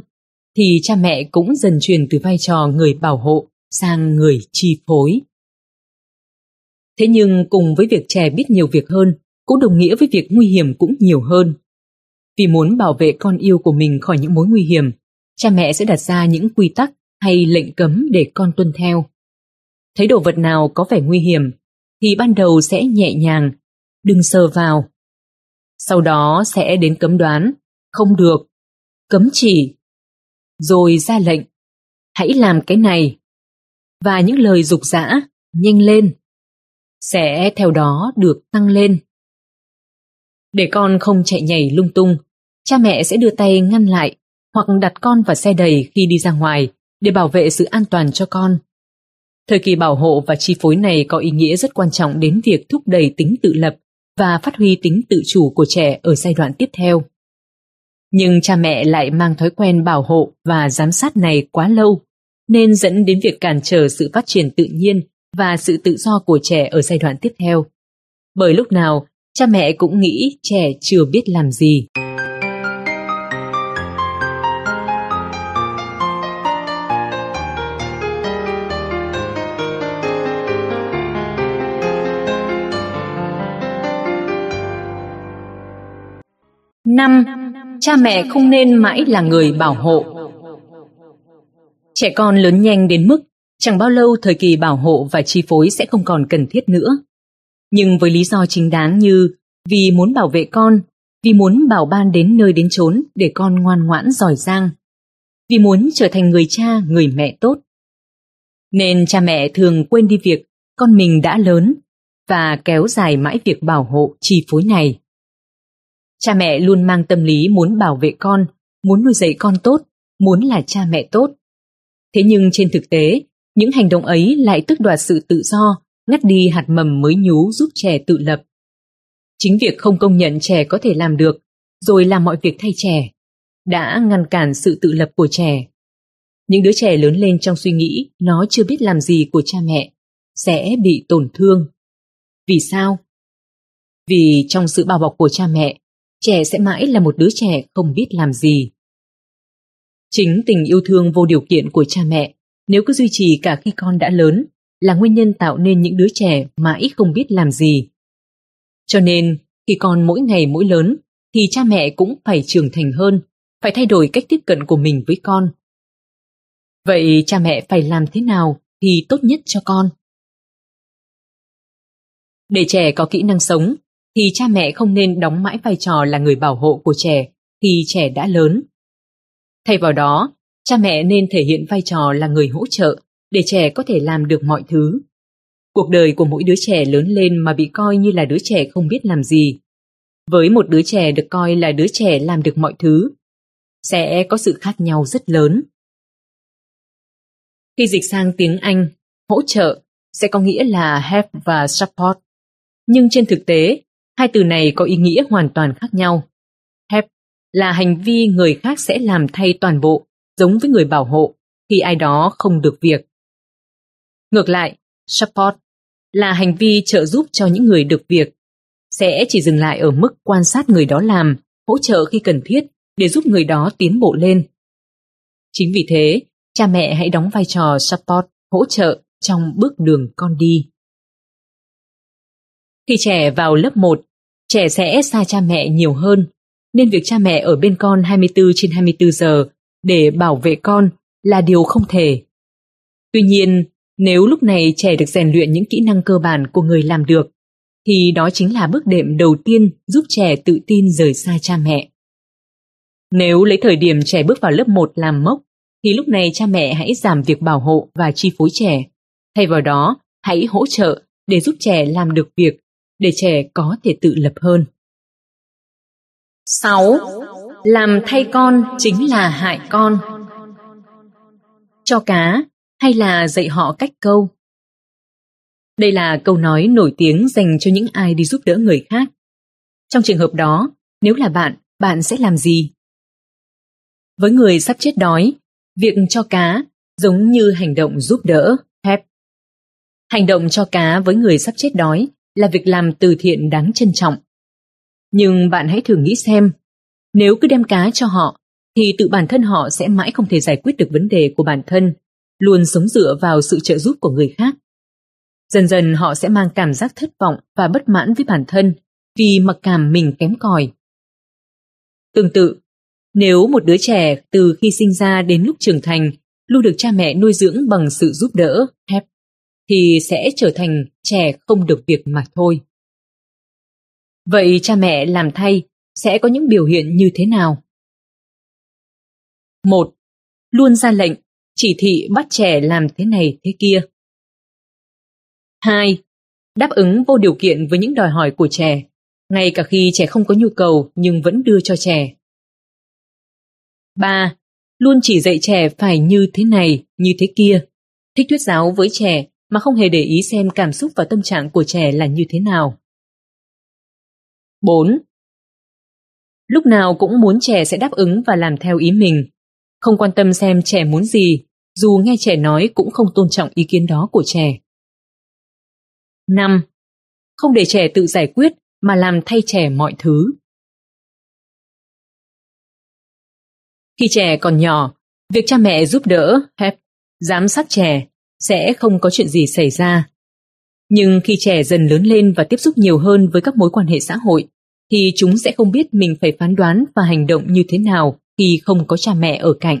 thì cha mẹ cũng dần chuyển từ vai trò người bảo hộ sang người chi phối. Thế nhưng cùng với việc trẻ biết nhiều việc hơn, cũng đồng nghĩa với việc nguy hiểm cũng nhiều hơn. Vì muốn bảo vệ con yêu của mình khỏi những mối nguy hiểm, cha mẹ sẽ đặt ra những quy tắc hay lệnh cấm để con tuân theo. Thấy đồ vật nào có vẻ nguy hiểm, thì ban đầu sẽ nhẹ nhàng, đừng sờ vào. Sau đó sẽ đến cấm đoán, không được, cấm chỉ, rồi ra lệnh, hãy làm cái này. Và những lời dục dã, nhanh lên, sẽ theo đó được tăng lên. Để con không chạy nhảy lung tung, cha mẹ sẽ đưa tay ngăn lại hoặc đặt con vào xe đầy khi đi ra ngoài để bảo vệ sự an toàn cho con. Thời kỳ bảo hộ và chi phối này có ý nghĩa rất quan trọng đến việc thúc đẩy tính tự lập và phát huy tính tự chủ của trẻ ở giai đoạn tiếp theo. Nhưng cha mẹ lại mang thói quen bảo hộ và giám sát này quá lâu, nên dẫn đến việc cản trở sự phát triển tự nhiên và sự tự do của trẻ ở giai đoạn tiếp theo. Bởi lúc nào, cha mẹ cũng nghĩ trẻ chưa biết làm gì. Năm, cha mẹ không nên mãi là người bảo hộ. Trẻ con lớn nhanh đến mức, chẳng bao lâu thời kỳ bảo hộ và chi phối sẽ không còn cần thiết nữa. Nhưng với lý do chính đáng như, vì muốn bảo vệ con, vì muốn bảo ban đến nơi đến chốn để con ngoan ngoãn giỏi giang vì muốn trở thành người cha, người mẹ tốt. Nên cha mẹ thường quên đi việc con mình đã lớn và kéo dài mãi việc bảo hộ, chi phối này. Cha mẹ luôn mang tâm lý muốn bảo vệ con, muốn nuôi dạy con tốt, muốn là cha mẹ tốt. Thế nhưng trên thực tế, những hành động ấy lại tước đoạt sự tự do, ngắt đi hạt mầm mới nhú giúp trẻ tự lập. Chính việc không công nhận trẻ có thể làm được, rồi làm mọi việc thay trẻ, đã ngăn cản sự tự lập của trẻ. Những đứa trẻ lớn lên trong suy nghĩ nó chưa biết làm gì của cha mẹ, sẽ bị tổn thương. Vì sao? Vì trong sự bao bọc của cha mẹ, trẻ sẽ mãi là một đứa trẻ không biết làm gì. Chính tình yêu thương vô điều kiện của cha mẹ, nếu cứ duy trì cả khi con đã lớn, là nguyên nhân tạo nên những đứa trẻ mãi không biết làm gì. Cho nên, khi con mỗi ngày mỗi lớn, thì cha mẹ cũng phải trưởng thành hơn, phải thay đổi cách tiếp cận của mình với con. Vậy cha mẹ phải làm thế nào thì tốt nhất cho con? Để trẻ có kỹ năng sống, thì cha mẹ không nên đóng mãi vai trò là người bảo hộ của trẻ khi trẻ đã lớn. Thay vào đó, cha mẹ nên thể hiện vai trò là người hỗ trợ để trẻ có thể làm được mọi thứ. Cuộc đời của mỗi đứa trẻ lớn lên mà bị coi như là đứa trẻ không biết làm gì. Với một đứa trẻ được coi là đứa trẻ làm được mọi thứ, sẽ có sự khác nhau rất lớn. Khi dịch sang tiếng Anh, hỗ trợ sẽ có nghĩa là help và support. Nhưng trên thực tế, Hai từ này có ý nghĩa hoàn toàn khác nhau. Help là hành vi người khác sẽ làm thay toàn bộ, giống với người bảo hộ, khi ai đó không được việc. Ngược lại, support là hành vi trợ giúp cho những người được việc, sẽ chỉ dừng lại ở mức quan sát người đó làm, hỗ trợ khi cần thiết để giúp người đó tiến bộ lên. Chính vì thế, cha mẹ hãy đóng vai trò support, hỗ trợ trong bước đường con đi. Khi trẻ vào lớp 1, trẻ sẽ xa cha mẹ nhiều hơn, nên việc cha mẹ ở bên con 24 trên 24 giờ để bảo vệ con là điều không thể. Tuy nhiên, nếu lúc này trẻ được rèn luyện những kỹ năng cơ bản của người làm được, thì đó chính là bước đệm đầu tiên giúp trẻ tự tin rời xa cha mẹ. Nếu lấy thời điểm trẻ bước vào lớp 1 làm mốc, thì lúc này cha mẹ hãy giảm việc bảo hộ và chi phối trẻ. Thay vào đó, hãy hỗ trợ để giúp trẻ làm được việc để trẻ có thể tự lập hơn. 6. Làm thay con chính là hại con. Cho cá hay là dạy họ cách câu? Đây là câu nói nổi tiếng dành cho những ai đi giúp đỡ người khác. Trong trường hợp đó, nếu là bạn, bạn sẽ làm gì? Với người sắp chết đói, việc cho cá giống như hành động giúp đỡ, help. Hành động cho cá với người sắp chết đói là việc làm từ thiện đáng trân trọng. Nhưng bạn hãy thử nghĩ xem, nếu cứ đem cá cho họ, thì tự bản thân họ sẽ mãi không thể giải quyết được vấn đề của bản thân, luôn sống dựa vào sự trợ giúp của người khác. Dần dần họ sẽ mang cảm giác thất vọng và bất mãn với bản thân vì mặc cảm mình kém cỏi. Tương tự, nếu một đứa trẻ từ khi sinh ra đến lúc trưởng thành luôn được cha mẹ nuôi dưỡng bằng sự giúp đỡ, help, thì sẽ trở thành trẻ không được việc mà thôi. Vậy cha mẹ làm thay sẽ có những biểu hiện như thế nào? một Luôn ra lệnh, chỉ thị bắt trẻ làm thế này thế kia. 2. Đáp ứng vô điều kiện với những đòi hỏi của trẻ, ngay cả khi trẻ không có nhu cầu nhưng vẫn đưa cho trẻ. 3. Luôn chỉ dạy trẻ phải như thế này, như thế kia. Thích thuyết giáo với trẻ mà không hề để ý xem cảm xúc và tâm trạng của trẻ là như thế nào. 4. Lúc nào cũng muốn trẻ sẽ đáp ứng và làm theo ý mình, không quan tâm xem trẻ muốn gì, dù nghe trẻ nói cũng không tôn trọng ý kiến đó của trẻ. 5. Không để trẻ tự giải quyết mà làm thay trẻ mọi thứ. Khi trẻ còn nhỏ, việc cha mẹ giúp đỡ, help, giám sát trẻ sẽ không có chuyện gì xảy ra. Nhưng khi trẻ dần lớn lên và tiếp xúc nhiều hơn với các mối quan hệ xã hội, thì chúng sẽ không biết mình phải phán đoán và hành động như thế nào khi không có cha mẹ ở cạnh.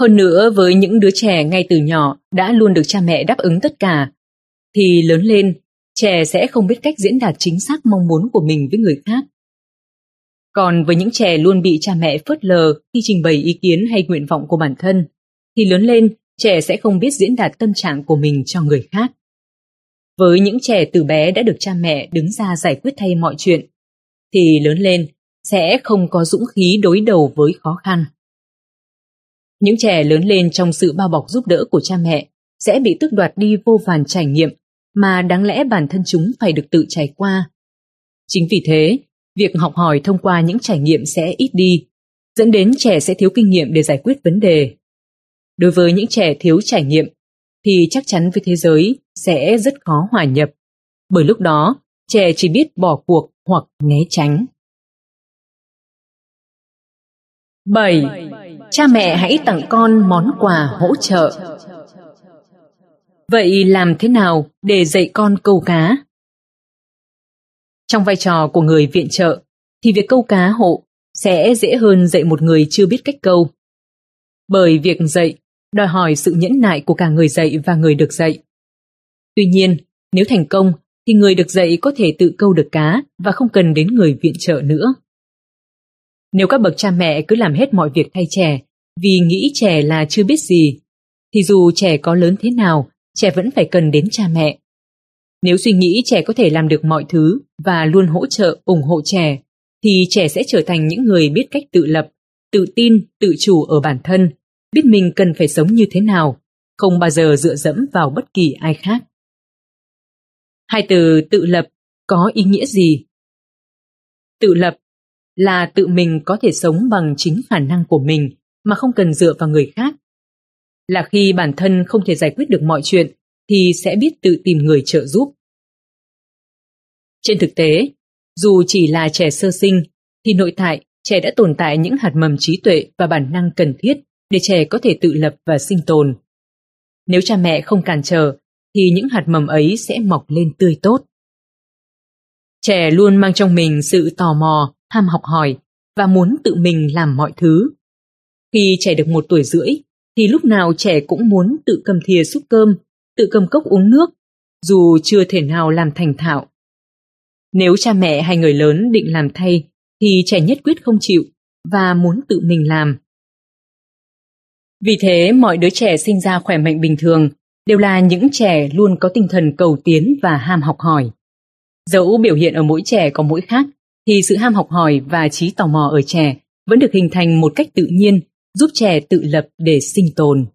Hơn nữa với những đứa trẻ ngay từ nhỏ đã luôn được cha mẹ đáp ứng tất cả, thì lớn lên, trẻ sẽ không biết cách diễn đạt chính xác mong muốn của mình với người khác. Còn với những trẻ luôn bị cha mẹ phớt lờ khi trình bày ý kiến hay nguyện vọng của bản thân, thì lớn lên trẻ sẽ không biết diễn đạt tâm trạng của mình cho người khác. Với những trẻ từ bé đã được cha mẹ đứng ra giải quyết thay mọi chuyện, thì lớn lên sẽ không có dũng khí đối đầu với khó khăn. Những trẻ lớn lên trong sự bao bọc giúp đỡ của cha mẹ sẽ bị tước đoạt đi vô vàn trải nghiệm mà đáng lẽ bản thân chúng phải được tự trải qua. Chính vì thế, việc học hỏi thông qua những trải nghiệm sẽ ít đi, dẫn đến trẻ sẽ thiếu kinh nghiệm để giải quyết vấn đề. Đối với những trẻ thiếu trải nghiệm, thì chắc chắn với thế giới sẽ rất khó hòa nhập, bởi lúc đó trẻ chỉ biết bỏ cuộc hoặc né tránh. 7. Cha mẹ hãy tặng con món quà hỗ trợ. Vậy làm thế nào để dạy con câu cá? Trong vai trò của người viện trợ, thì việc câu cá hộ sẽ dễ hơn dạy một người chưa biết cách câu. Bởi việc dạy đòi hỏi sự nhẫn nại của cả người dạy và người được dạy. Tuy nhiên, nếu thành công, thì người được dạy có thể tự câu được cá và không cần đến người viện trợ nữa. Nếu các bậc cha mẹ cứ làm hết mọi việc thay trẻ vì nghĩ trẻ là chưa biết gì, thì dù trẻ có lớn thế nào, trẻ vẫn phải cần đến cha mẹ. Nếu suy nghĩ trẻ có thể làm được mọi thứ và luôn hỗ trợ, ủng hộ trẻ, thì trẻ sẽ trở thành những người biết cách tự lập, tự tin, tự chủ ở bản thân, biết mình cần phải sống như thế nào, không bao giờ dựa dẫm vào bất kỳ ai khác. Hai từ tự lập có ý nghĩa gì? Tự lập là tự mình có thể sống bằng chính khả năng của mình mà không cần dựa vào người khác. Là khi bản thân không thể giải quyết được mọi chuyện thì sẽ biết tự tìm người trợ giúp. Trên thực tế, dù chỉ là trẻ sơ sinh, thì nội tại trẻ đã tồn tại những hạt mầm trí tuệ và bản năng cần thiết để trẻ có thể tự lập và sinh tồn. Nếu cha mẹ không cản trở, thì những hạt mầm ấy sẽ mọc lên tươi tốt. Trẻ luôn mang trong mình sự tò mò, ham học hỏi và muốn tự mình làm mọi thứ. Khi trẻ được một tuổi rưỡi, thì lúc nào trẻ cũng muốn tự cầm thìa xúc cơm, tự cầm cốc uống nước, dù chưa thể nào làm thành thạo. Nếu cha mẹ hay người lớn định làm thay, thì trẻ nhất quyết không chịu và muốn tự mình làm. Vì thế, mọi đứa trẻ sinh ra khỏe mạnh bình thường đều là những trẻ luôn có tinh thần cầu tiến và ham học hỏi. Dẫu biểu hiện ở mỗi trẻ có mỗi khác, thì sự ham học hỏi và trí tò mò ở trẻ vẫn được hình thành một cách tự nhiên, giúp trẻ tự lập để sinh tồn.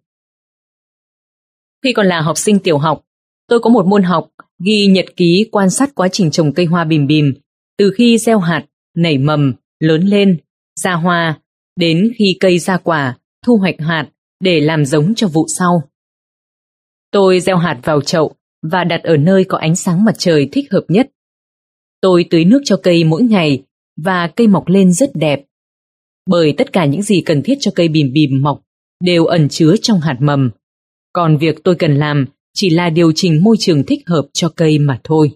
Khi còn là học sinh tiểu học, tôi có một môn học ghi nhật ký quan sát quá trình trồng cây hoa bìm bìm, từ khi gieo hạt, nảy mầm, lớn lên, ra hoa, đến khi cây ra quả, thu hoạch hạt để làm giống cho vụ sau. Tôi gieo hạt vào chậu và đặt ở nơi có ánh sáng mặt trời thích hợp nhất. Tôi tưới nước cho cây mỗi ngày và cây mọc lên rất đẹp. Bởi tất cả những gì cần thiết cho cây bìm bìm mọc đều ẩn chứa trong hạt mầm. Còn việc tôi cần làm chỉ là điều chỉnh môi trường thích hợp cho cây mà thôi.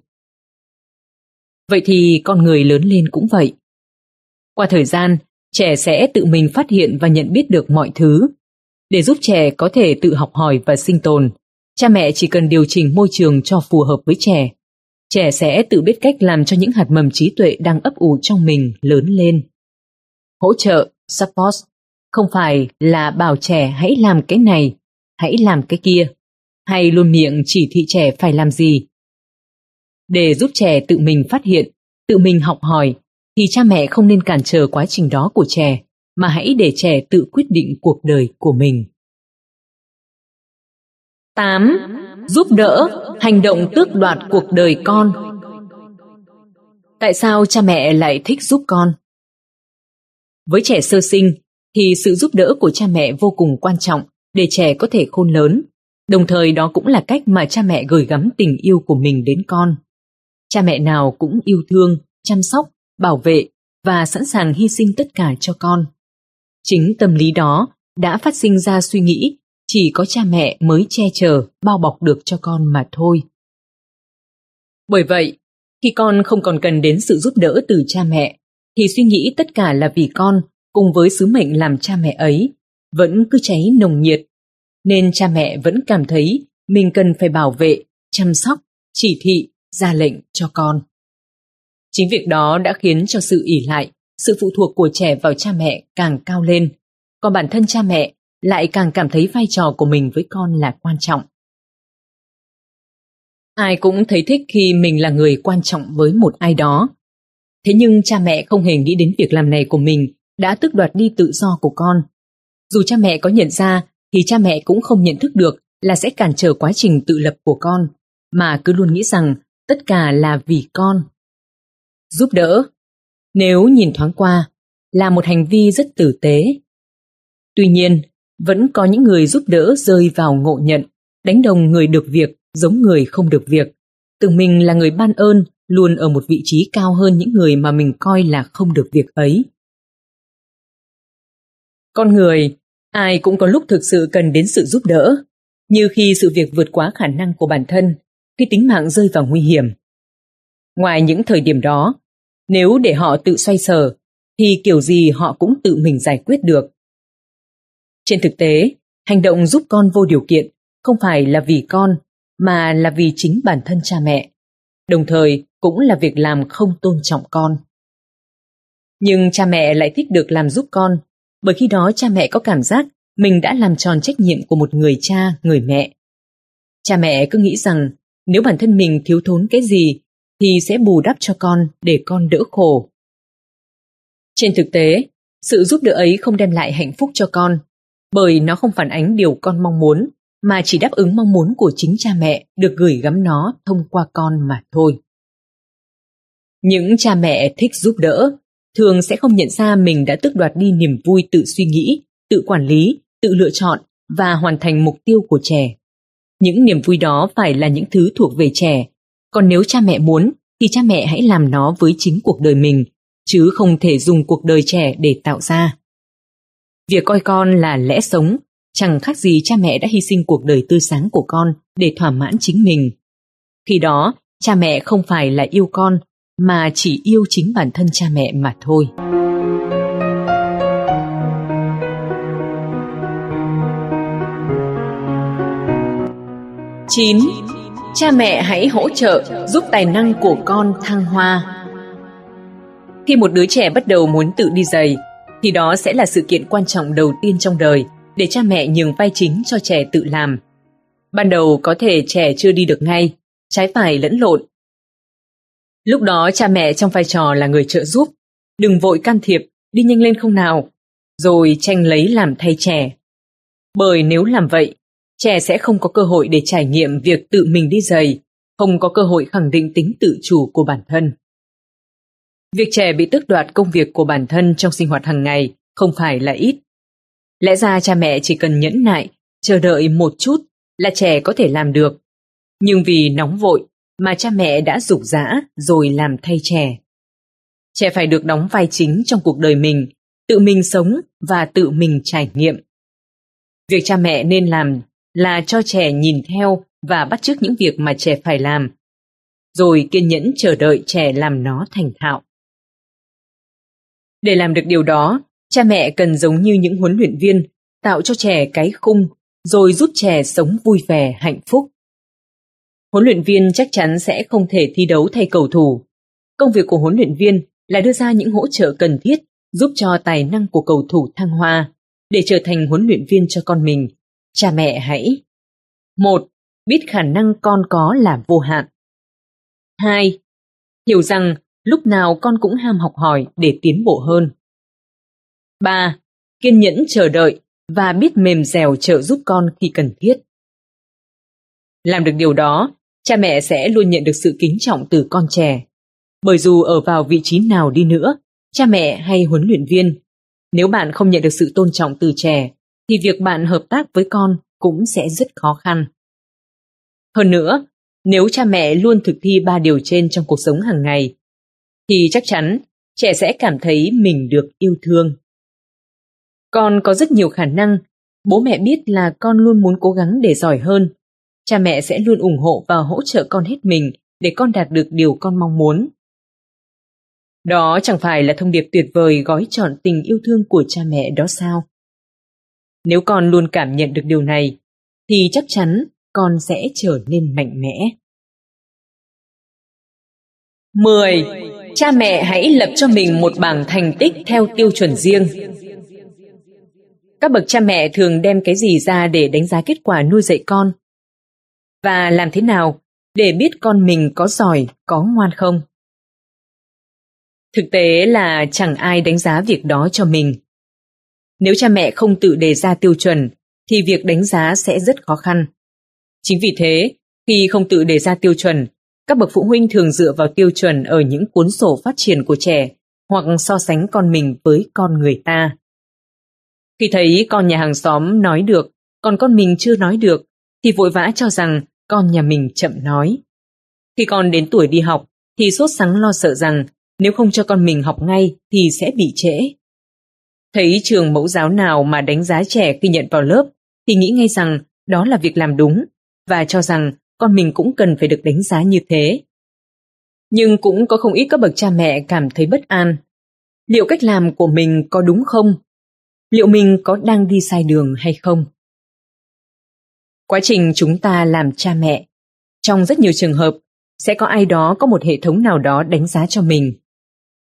Vậy thì con người lớn lên cũng vậy. Qua thời gian, trẻ sẽ tự mình phát hiện và nhận biết được mọi thứ. Để giúp trẻ có thể tự học hỏi và sinh tồn, cha mẹ chỉ cần điều chỉnh môi trường cho phù hợp với trẻ. Trẻ sẽ tự biết cách làm cho những hạt mầm trí tuệ đang ấp ủ trong mình lớn lên. Hỗ trợ, support, không phải là bảo trẻ hãy làm cái này, hãy làm cái kia, hay luôn miệng chỉ thị trẻ phải làm gì. Để giúp trẻ tự mình phát hiện, tự mình học hỏi, thì cha mẹ không nên cản trở quá trình đó của trẻ, mà hãy để trẻ tự quyết định cuộc đời của mình. 8. Giúp đỡ, hành động tước đoạt cuộc đời con. Tại sao cha mẹ lại thích giúp con? Với trẻ sơ sinh, thì sự giúp đỡ của cha mẹ vô cùng quan trọng để trẻ có thể khôn lớn. Đồng thời đó cũng là cách mà cha mẹ gửi gắm tình yêu của mình đến con. Cha mẹ nào cũng yêu thương, chăm sóc, bảo vệ và sẵn sàng hy sinh tất cả cho con. Chính tâm lý đó đã phát sinh ra suy nghĩ chỉ có cha mẹ mới che chở, bao bọc được cho con mà thôi. Bởi vậy, Khi con không còn cần đến sự giúp đỡ từ cha mẹ, thì suy nghĩ tất cả là vì con cùng với sứ mệnh làm cha mẹ ấy vẫn cứ cháy nồng nhiệt, nên cha mẹ vẫn cảm thấy mình cần phải bảo vệ, chăm sóc, chỉ thị, ra lệnh cho con. Chính việc đó đã khiến cho sự ỉ lại, sự phụ thuộc của trẻ vào cha mẹ càng cao lên, còn bản thân cha mẹ lại càng cảm thấy vai trò của mình với con là quan trọng. Ai cũng thấy thích khi mình là người quan trọng với một ai đó. Thế nhưng cha mẹ không hề nghĩ đến việc làm này của mình đã tước đoạt đi tự do của con. Dù cha mẹ có nhận ra thì cha mẹ cũng không nhận thức được là sẽ cản trở quá trình tự lập của con, mà cứ luôn nghĩ rằng tất cả là vì con. Giúp đỡ, nếu nhìn thoáng qua, là một hành vi rất tử tế. Tuy nhiên, vẫn có những người giúp đỡ rơi vào ngộ nhận, đánh đồng người được việc giống người không được việc. Tưởng mình là người ban ơn, luôn ở một vị trí cao hơn những người mà mình coi là không được việc ấy. Con người, ai cũng có lúc thực sự cần đến sự giúp đỡ, như khi sự việc vượt quá khả năng của bản thân, khi tính mạng rơi vào nguy hiểm. Ngoài những thời điểm đó, nếu để họ tự xoay sở, thì kiểu gì họ cũng tự mình giải quyết được. Trên thực tế, hành động giúp con vô điều kiện không phải là vì con, mà là vì chính bản thân cha mẹ. Đồng thời cũng là việc làm không tôn trọng con. Nhưng cha mẹ lại thích được làm giúp con, bởi khi đó cha mẹ có cảm giác mình đã làm tròn trách nhiệm của một người cha, người mẹ. Cha mẹ cứ nghĩ rằng nếu bản thân mình thiếu thốn cái gì thì sẽ bù đắp cho con để con đỡ khổ. Trên thực tế, sự giúp đỡ ấy không đem lại hạnh phúc cho con, bởi nó không phản ánh điều con mong muốn, mà chỉ đáp ứng mong muốn của chính cha mẹ được gửi gắm nó thông qua con mà thôi. Những cha mẹ thích giúp đỡ thường sẽ không nhận ra mình đã tước đoạt đi niềm vui tự suy nghĩ, tự quản lý, tự lựa chọn và hoàn thành mục tiêu của trẻ. Những niềm vui đó phải là những thứ thuộc về trẻ, còn nếu cha mẹ muốn thì cha mẹ hãy làm nó với chính cuộc đời mình, chứ không thể dùng cuộc đời trẻ để tạo ra. Việc coi con là lẽ sống, chẳng khác gì cha mẹ đã hy sinh cuộc đời tươi sáng của con để thỏa mãn chính mình. Khi đó, cha mẹ không phải là yêu con, mà chỉ yêu chính bản thân cha mẹ mà thôi. Chín, Cha mẹ hãy hỗ trợ giúp tài năng của con thăng hoa. Khi một đứa trẻ bắt đầu muốn tự đi giày, thì đó sẽ là sự kiện quan trọng đầu tiên trong đời để cha mẹ nhường vai chính cho trẻ tự làm. Ban đầu có thể trẻ chưa đi được ngay, trái phải lẫn lộn. Lúc đó cha mẹ trong vai trò là người trợ giúp, đừng vội can thiệp, đi nhanh lên không nào, rồi tranh lấy làm thay trẻ. Bởi nếu làm vậy, trẻ sẽ không có cơ hội để trải nghiệm việc tự mình đi giày, không có cơ hội khẳng định tính tự chủ của bản thân. Việc trẻ bị tước đoạt công việc của bản thân trong sinh hoạt hàng ngày không phải là ít. Lẽ ra cha mẹ chỉ cần nhẫn nại, chờ đợi một chút là trẻ có thể làm được. Nhưng vì nóng vội mà cha mẹ đã dục dã rồi làm thay trẻ. Trẻ phải được đóng vai chính trong cuộc đời mình, tự mình sống và tự mình trải nghiệm. Việc cha mẹ nên làm là cho trẻ nhìn theo và bắt chước những việc mà trẻ phải làm, rồi kiên nhẫn chờ đợi trẻ làm nó thành thạo. Để làm được điều đó, cha mẹ cần giống như những huấn luyện viên, tạo cho trẻ cái khung, rồi giúp trẻ sống vui vẻ, hạnh phúc. Huấn luyện viên chắc chắn sẽ không thể thi đấu thay cầu thủ. Công việc của huấn luyện viên là đưa ra những hỗ trợ cần thiết giúp cho tài năng của cầu thủ thăng hoa để trở thành huấn luyện viên cho con mình Cha mẹ hãy một Biết khả năng con có là vô hạn. hai Hiểu rằng lúc nào con cũng ham học hỏi để tiến bộ hơn. ba Kiên nhẫn chờ đợi và biết mềm dẻo trợ giúp con khi cần thiết. Làm được điều đó, cha mẹ sẽ luôn nhận được sự kính trọng từ con trẻ. Bởi dù ở vào vị trí nào đi nữa, cha mẹ hay huấn luyện viên, nếu bạn không nhận được sự tôn trọng từ trẻ, thì việc bạn hợp tác với con cũng sẽ rất khó khăn. Hơn nữa, nếu cha mẹ luôn thực thi ba điều trên trong cuộc sống hàng ngày, thì chắc chắn trẻ sẽ cảm thấy mình được yêu thương. Con có rất nhiều khả năng, bố mẹ biết là con luôn muốn cố gắng để giỏi hơn. Cha mẹ sẽ luôn ủng hộ và hỗ trợ con hết mình để con đạt được điều con mong muốn. Đó chẳng phải là thông điệp tuyệt vời gói trọn tình yêu thương của cha mẹ đó sao? Nếu con luôn cảm nhận được điều này, thì chắc chắn con sẽ trở nên mạnh mẽ. 10. Cha mẹ hãy lập cho mình một bảng thành tích theo tiêu chuẩn riêng. Các bậc cha mẹ thường đem cái gì ra để đánh giá kết quả nuôi dạy con? Và làm thế nào để biết con mình có giỏi, có ngoan không? Thực tế là chẳng ai đánh giá việc đó cho mình. Nếu cha mẹ không tự đề ra tiêu chuẩn, thì việc đánh giá sẽ rất khó khăn. Chính vì thế, khi không tự đề ra tiêu chuẩn, các bậc phụ huynh thường dựa vào tiêu chuẩn ở những cuốn sổ phát triển của trẻ hoặc so sánh con mình với con người ta. Khi thấy con nhà hàng xóm nói được, còn con mình chưa nói được, thì vội vã cho rằng con nhà mình chậm nói. Khi con đến tuổi đi học, thì sốt sắng lo sợ rằng nếu không cho con mình học ngay thì sẽ bị trễ. Thấy trường mẫu giáo nào mà đánh giá trẻ khi nhận vào lớp thì nghĩ ngay rằng đó là việc làm đúng và cho rằng con mình cũng cần phải được đánh giá như thế. Nhưng cũng có không ít các bậc cha mẹ cảm thấy bất an. Liệu cách làm của mình có đúng không? Liệu mình có đang đi sai đường hay không? Quá trình chúng ta làm cha mẹ, trong rất nhiều trường hợp, sẽ có ai đó có một hệ thống nào đó đánh giá cho mình.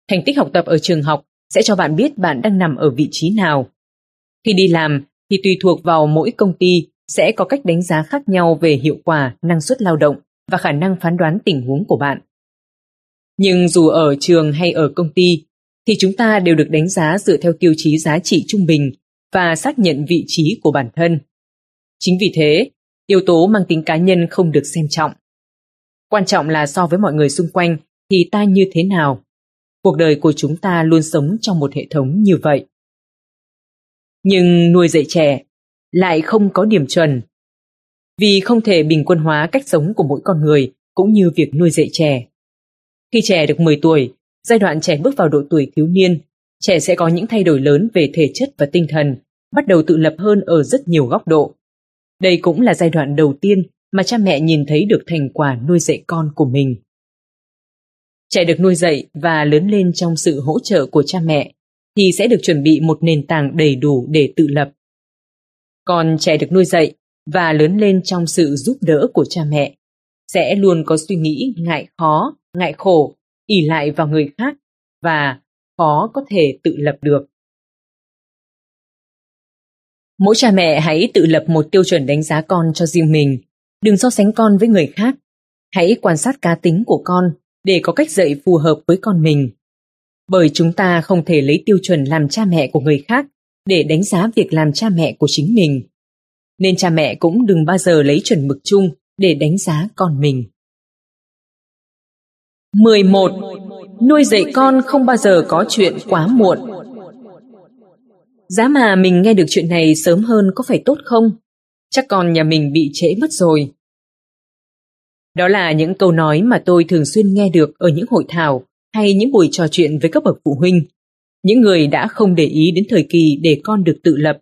Thành tích học tập ở trường học sẽ cho bạn biết bạn đang nằm ở vị trí nào. Khi đi làm thì tùy thuộc vào mỗi công ty sẽ có cách đánh giá khác nhau về hiệu quả, năng suất lao động và khả năng phán đoán tình huống của bạn. Nhưng dù ở trường hay ở công ty, thì chúng ta đều được đánh giá dựa theo tiêu chí giá trị trung bình và xác nhận vị trí của bản thân. Chính vì thế, yếu tố mang tính cá nhân không được xem trọng. Quan trọng là so với mọi người xung quanh thì ta như thế nào. Cuộc đời của chúng ta luôn sống trong một hệ thống như vậy. Nhưng nuôi dạy trẻ lại không có điểm chuẩn. Vì không thể bình quân hóa cách sống của mỗi con người cũng như việc nuôi dạy trẻ. Khi trẻ được 10 tuổi, giai đoạn trẻ bước vào độ tuổi thiếu niên, trẻ sẽ có những thay đổi lớn về thể chất và tinh thần, bắt đầu tự lập hơn ở rất nhiều góc độ. Đây cũng là giai đoạn đầu tiên mà cha mẹ nhìn thấy được thành quả nuôi dạy con của mình. Trẻ được nuôi dạy và lớn lên trong sự hỗ trợ của cha mẹ thì sẽ được chuẩn bị một nền tảng đầy đủ để tự lập. Còn trẻ được nuôi dạy và lớn lên trong sự giúp đỡ của cha mẹ sẽ luôn có suy nghĩ ngại khó, ngại khổ, ỉ lại vào người khác và khó có thể tự lập được. Mỗi cha mẹ hãy tự lập một tiêu chuẩn đánh giá con cho riêng mình, đừng so sánh con với người khác. Hãy quan sát cá tính của con để có cách dạy phù hợp với con mình. Bởi chúng ta không thể lấy tiêu chuẩn làm cha mẹ của người khác để đánh giá việc làm cha mẹ của chính mình. Nên cha mẹ cũng đừng bao giờ lấy chuẩn mực chung để đánh giá con mình. 11. Nuôi dạy con không bao giờ có chuyện quá muộn. Giá mà mình nghe được chuyện này sớm hơn có phải tốt không? Chắc con nhà mình bị trễ mất rồi. Đó là những câu nói mà tôi thường xuyên nghe được ở những hội thảo hay những buổi trò chuyện với các bậc phụ huynh những người đã không để ý đến thời kỳ để con được tự lập.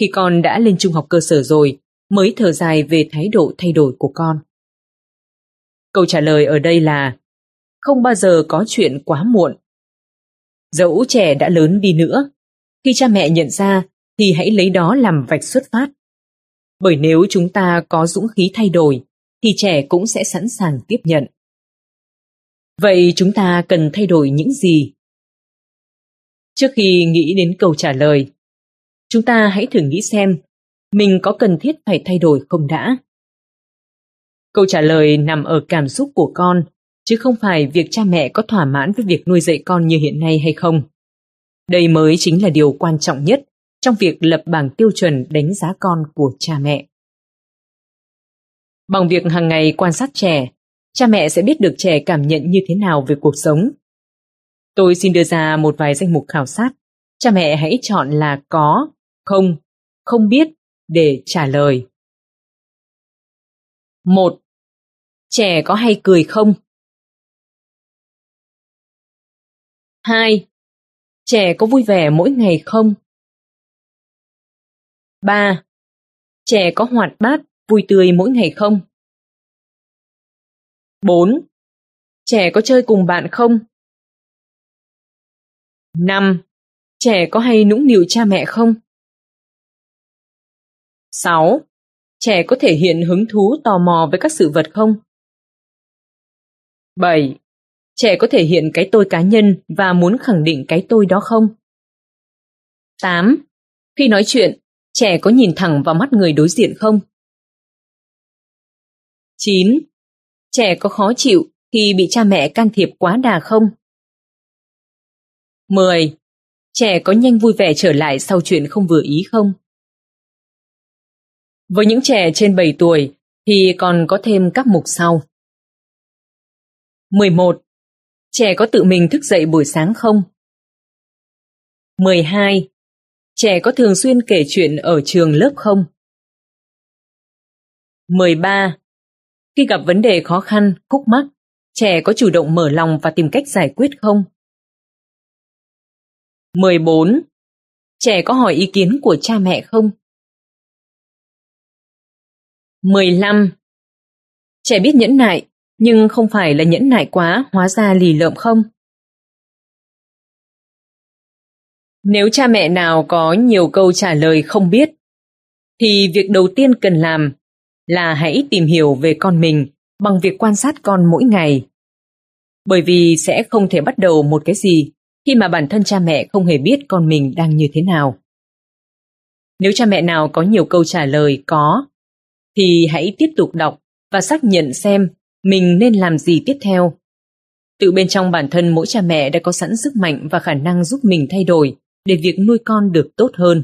Khi con đã lên trung học cơ sở rồi, mới thở dài về thái độ thay đổi của con. Câu trả lời ở đây là không bao giờ có chuyện quá muộn. Dẫu trẻ đã lớn đi nữa, khi cha mẹ nhận ra thì hãy lấy đó làm vạch xuất phát. Bởi nếu chúng ta có dũng khí thay đổi, thì trẻ cũng sẽ sẵn sàng tiếp nhận. Vậy chúng ta cần thay đổi những gì Trước khi nghĩ đến câu trả lời, chúng ta hãy thử nghĩ xem mình có cần thiết phải thay đổi không đã. Câu trả lời nằm ở cảm xúc của con, chứ không phải việc cha mẹ có thỏa mãn với việc nuôi dạy con như hiện nay hay không. Đây mới chính là điều quan trọng nhất trong việc lập bảng tiêu chuẩn đánh giá con của cha mẹ. Bằng việc hàng ngày quan sát trẻ, cha mẹ sẽ biết được trẻ cảm nhận như thế nào về cuộc sống Tôi xin đưa ra một vài danh mục khảo sát. Cha mẹ hãy chọn là có, không, không biết để trả lời. một Trẻ có hay cười không? 2. Trẻ có vui vẻ mỗi ngày không? 3. Trẻ có hoạt bát, vui tươi mỗi ngày không? 4. Trẻ có chơi cùng bạn không? 5. Trẻ có hay nũng nịu cha mẹ không? 6. Trẻ có thể hiện hứng thú tò mò với các sự vật không? 7. Trẻ có thể hiện cái tôi cá nhân và muốn khẳng định cái tôi đó không? 8. Khi nói chuyện, trẻ có nhìn thẳng vào mắt người đối diện không? 9. Trẻ có khó chịu khi bị cha mẹ can thiệp quá đà không? 10. Trẻ có nhanh vui vẻ trở lại sau chuyện không vừa ý không? Với những trẻ trên 7 tuổi thì còn có thêm các mục sau. 11. Trẻ có tự mình thức dậy buổi sáng không? 12. Trẻ có thường xuyên kể chuyện ở trường lớp không? 13. Khi gặp vấn đề khó khăn, khúc mắc, trẻ có chủ động mở lòng và tìm cách giải quyết không? 14. Trẻ có hỏi ý kiến của cha mẹ không? 15. Trẻ biết nhẫn nại, nhưng không phải là nhẫn nại quá hóa ra lì lợm không? Nếu cha mẹ nào có nhiều câu trả lời không biết, thì việc đầu tiên cần làm là hãy tìm hiểu về con mình bằng việc quan sát con mỗi ngày. Bởi vì sẽ không thể bắt đầu một cái gì khi mà bản thân cha mẹ không hề biết con mình đang như thế nào. Nếu cha mẹ nào có nhiều câu trả lời có, thì hãy tiếp tục đọc và xác nhận xem mình nên làm gì tiếp theo. Tự bên trong bản thân mỗi cha mẹ đã có sẵn sức mạnh và khả năng giúp mình thay đổi để việc nuôi con được tốt hơn.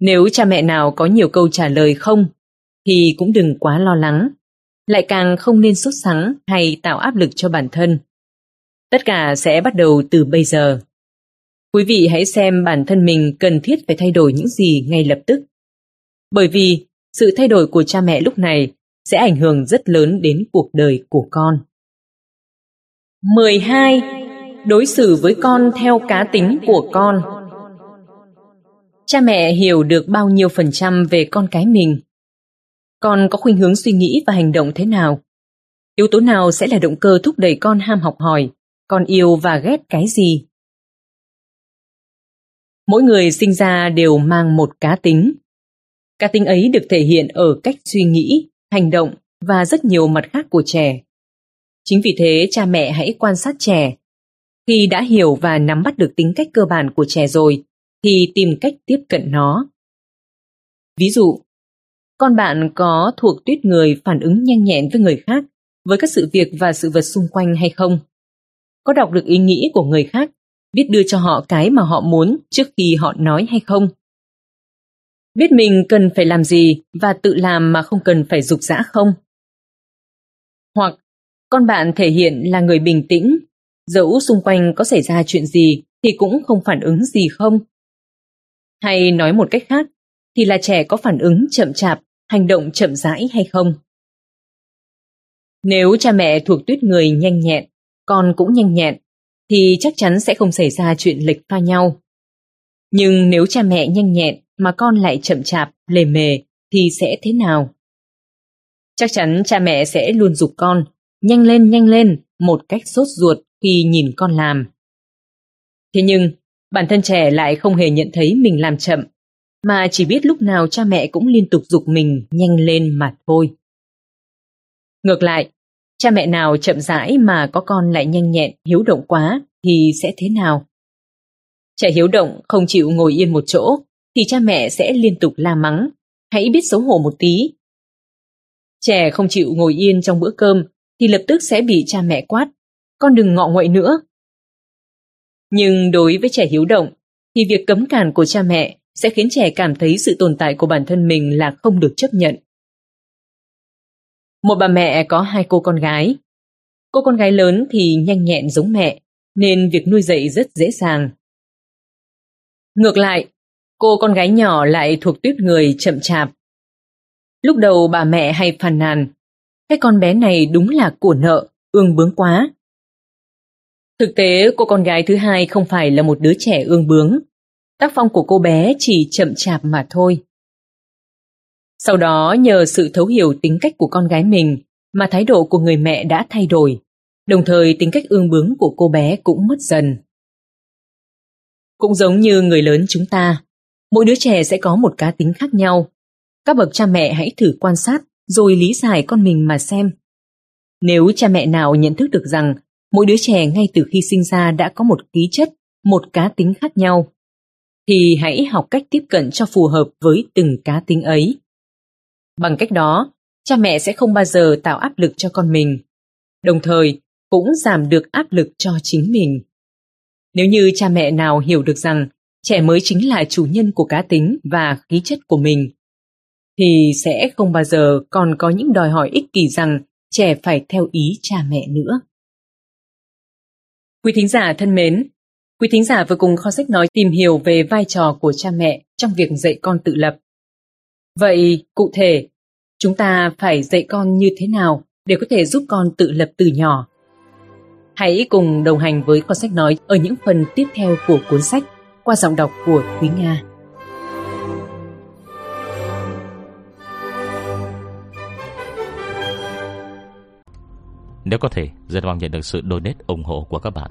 Nếu cha mẹ nào có nhiều câu trả lời không, thì cũng đừng quá lo lắng, lại càng không nên sốt sắng hay tạo áp lực cho bản thân. Tất cả sẽ bắt đầu từ bây giờ. Quý vị hãy xem bản thân mình cần thiết phải thay đổi những gì ngay lập tức. Bởi vì sự thay đổi của cha mẹ lúc này sẽ ảnh hưởng rất lớn đến cuộc đời của con. 12. Đối xử với con theo cá tính của con Cha mẹ hiểu được bao nhiêu phần trăm về con cái mình? Con có khuynh hướng suy nghĩ và hành động thế nào? Yếu tố nào sẽ là động cơ thúc đẩy con ham học hỏi? Con yêu và ghét cái gì? Mỗi người sinh ra đều mang một cá tính. Cá tính ấy được thể hiện ở cách suy nghĩ, hành động và rất nhiều mặt khác của trẻ. Chính vì thế cha mẹ hãy quan sát trẻ. Khi đã hiểu và nắm bắt được tính cách cơ bản của trẻ rồi, thì tìm cách tiếp cận nó. Ví dụ, con bạn có thuộc tuyết người phản ứng nhanh nhẹn với người khác, với các sự việc và sự vật xung quanh hay không? Có đọc được ý nghĩ của người khác, biết đưa cho họ cái mà họ muốn trước khi họ nói hay không? Biết mình cần phải làm gì và tự làm mà không cần phải dục dã không? Hoặc con bạn thể hiện là người bình tĩnh, dẫu xung quanh có xảy ra chuyện gì thì cũng không phản ứng gì không? Hay nói một cách khác, thì là trẻ có phản ứng chậm chạp, hành động chậm rãi hay không? Nếu cha mẹ thuộc tuyết người nhanh nhẹn, con cũng nhanh nhẹn, thì chắc chắn sẽ không xảy ra chuyện lệch pha nhau. Nhưng nếu cha mẹ nhanh nhẹn mà con lại chậm chạp, lề mề, thì sẽ thế nào? Chắc chắn cha mẹ sẽ luôn dục con, nhanh lên nhanh lên, một cách sốt ruột khi nhìn con làm. Thế nhưng, bản thân trẻ lại không hề nhận thấy mình làm chậm, mà chỉ biết lúc nào cha mẹ cũng liên tục dục mình nhanh lên mà thôi. Ngược lại, cha mẹ nào chậm rãi mà có con lại nhanh nhẹn, hiếu động quá thì sẽ thế nào? Trẻ hiếu động không chịu ngồi yên một chỗ thì cha mẹ sẽ liên tục la mắng, hãy biết xấu hổ một tí. Trẻ không chịu ngồi yên trong bữa cơm thì lập tức sẽ bị cha mẹ quát, con đừng ngọ nguậy nữa. Nhưng đối với trẻ hiếu động thì việc cấm cản của cha mẹ sẽ khiến trẻ cảm thấy sự tồn tại của bản thân mình là không được chấp nhận. Một bà mẹ có hai cô con gái. Cô con gái lớn thì nhanh nhẹn giống mẹ, nên việc nuôi dạy rất dễ dàng. Ngược lại, cô con gái nhỏ lại thuộc tuyết người chậm chạp. Lúc đầu bà mẹ hay phàn nàn, cái con bé này đúng là của nợ, ương bướng quá. Thực tế, cô con gái thứ hai không phải là một đứa trẻ ương bướng. Tác phong của cô bé chỉ chậm chạp mà thôi. Sau đó nhờ sự thấu hiểu tính cách của con gái mình mà thái độ của người mẹ đã thay đổi, đồng thời tính cách ương bướng của cô bé cũng mất dần. Cũng giống như người lớn chúng ta, mỗi đứa trẻ sẽ có một cá tính khác nhau. Các bậc cha mẹ hãy thử quan sát rồi lý giải con mình mà xem. Nếu cha mẹ nào nhận thức được rằng mỗi đứa trẻ ngay từ khi sinh ra đã có một khí chất, một cá tính khác nhau, thì hãy học cách tiếp cận cho phù hợp với từng cá tính ấy. Bằng cách đó, cha mẹ sẽ không bao giờ tạo áp lực cho con mình, đồng thời cũng giảm được áp lực cho chính mình. Nếu như cha mẹ nào hiểu được rằng trẻ mới chính là chủ nhân của cá tính và khí chất của mình, thì sẽ không bao giờ còn có những đòi hỏi ích kỷ rằng trẻ phải theo ý cha mẹ nữa. Quý thính giả thân mến, quý thính giả vừa cùng kho sách nói tìm hiểu về vai trò của cha mẹ trong việc dạy con tự lập. Vậy, cụ thể, chúng ta phải dạy con như thế nào để có thể giúp con tự lập từ nhỏ? Hãy cùng đồng hành với kho sách nói ở những phần tiếp theo của cuốn sách qua giọng đọc của quý Nga. Nếu có thể, rất mong nhận được sự donate ủng hộ của các bạn.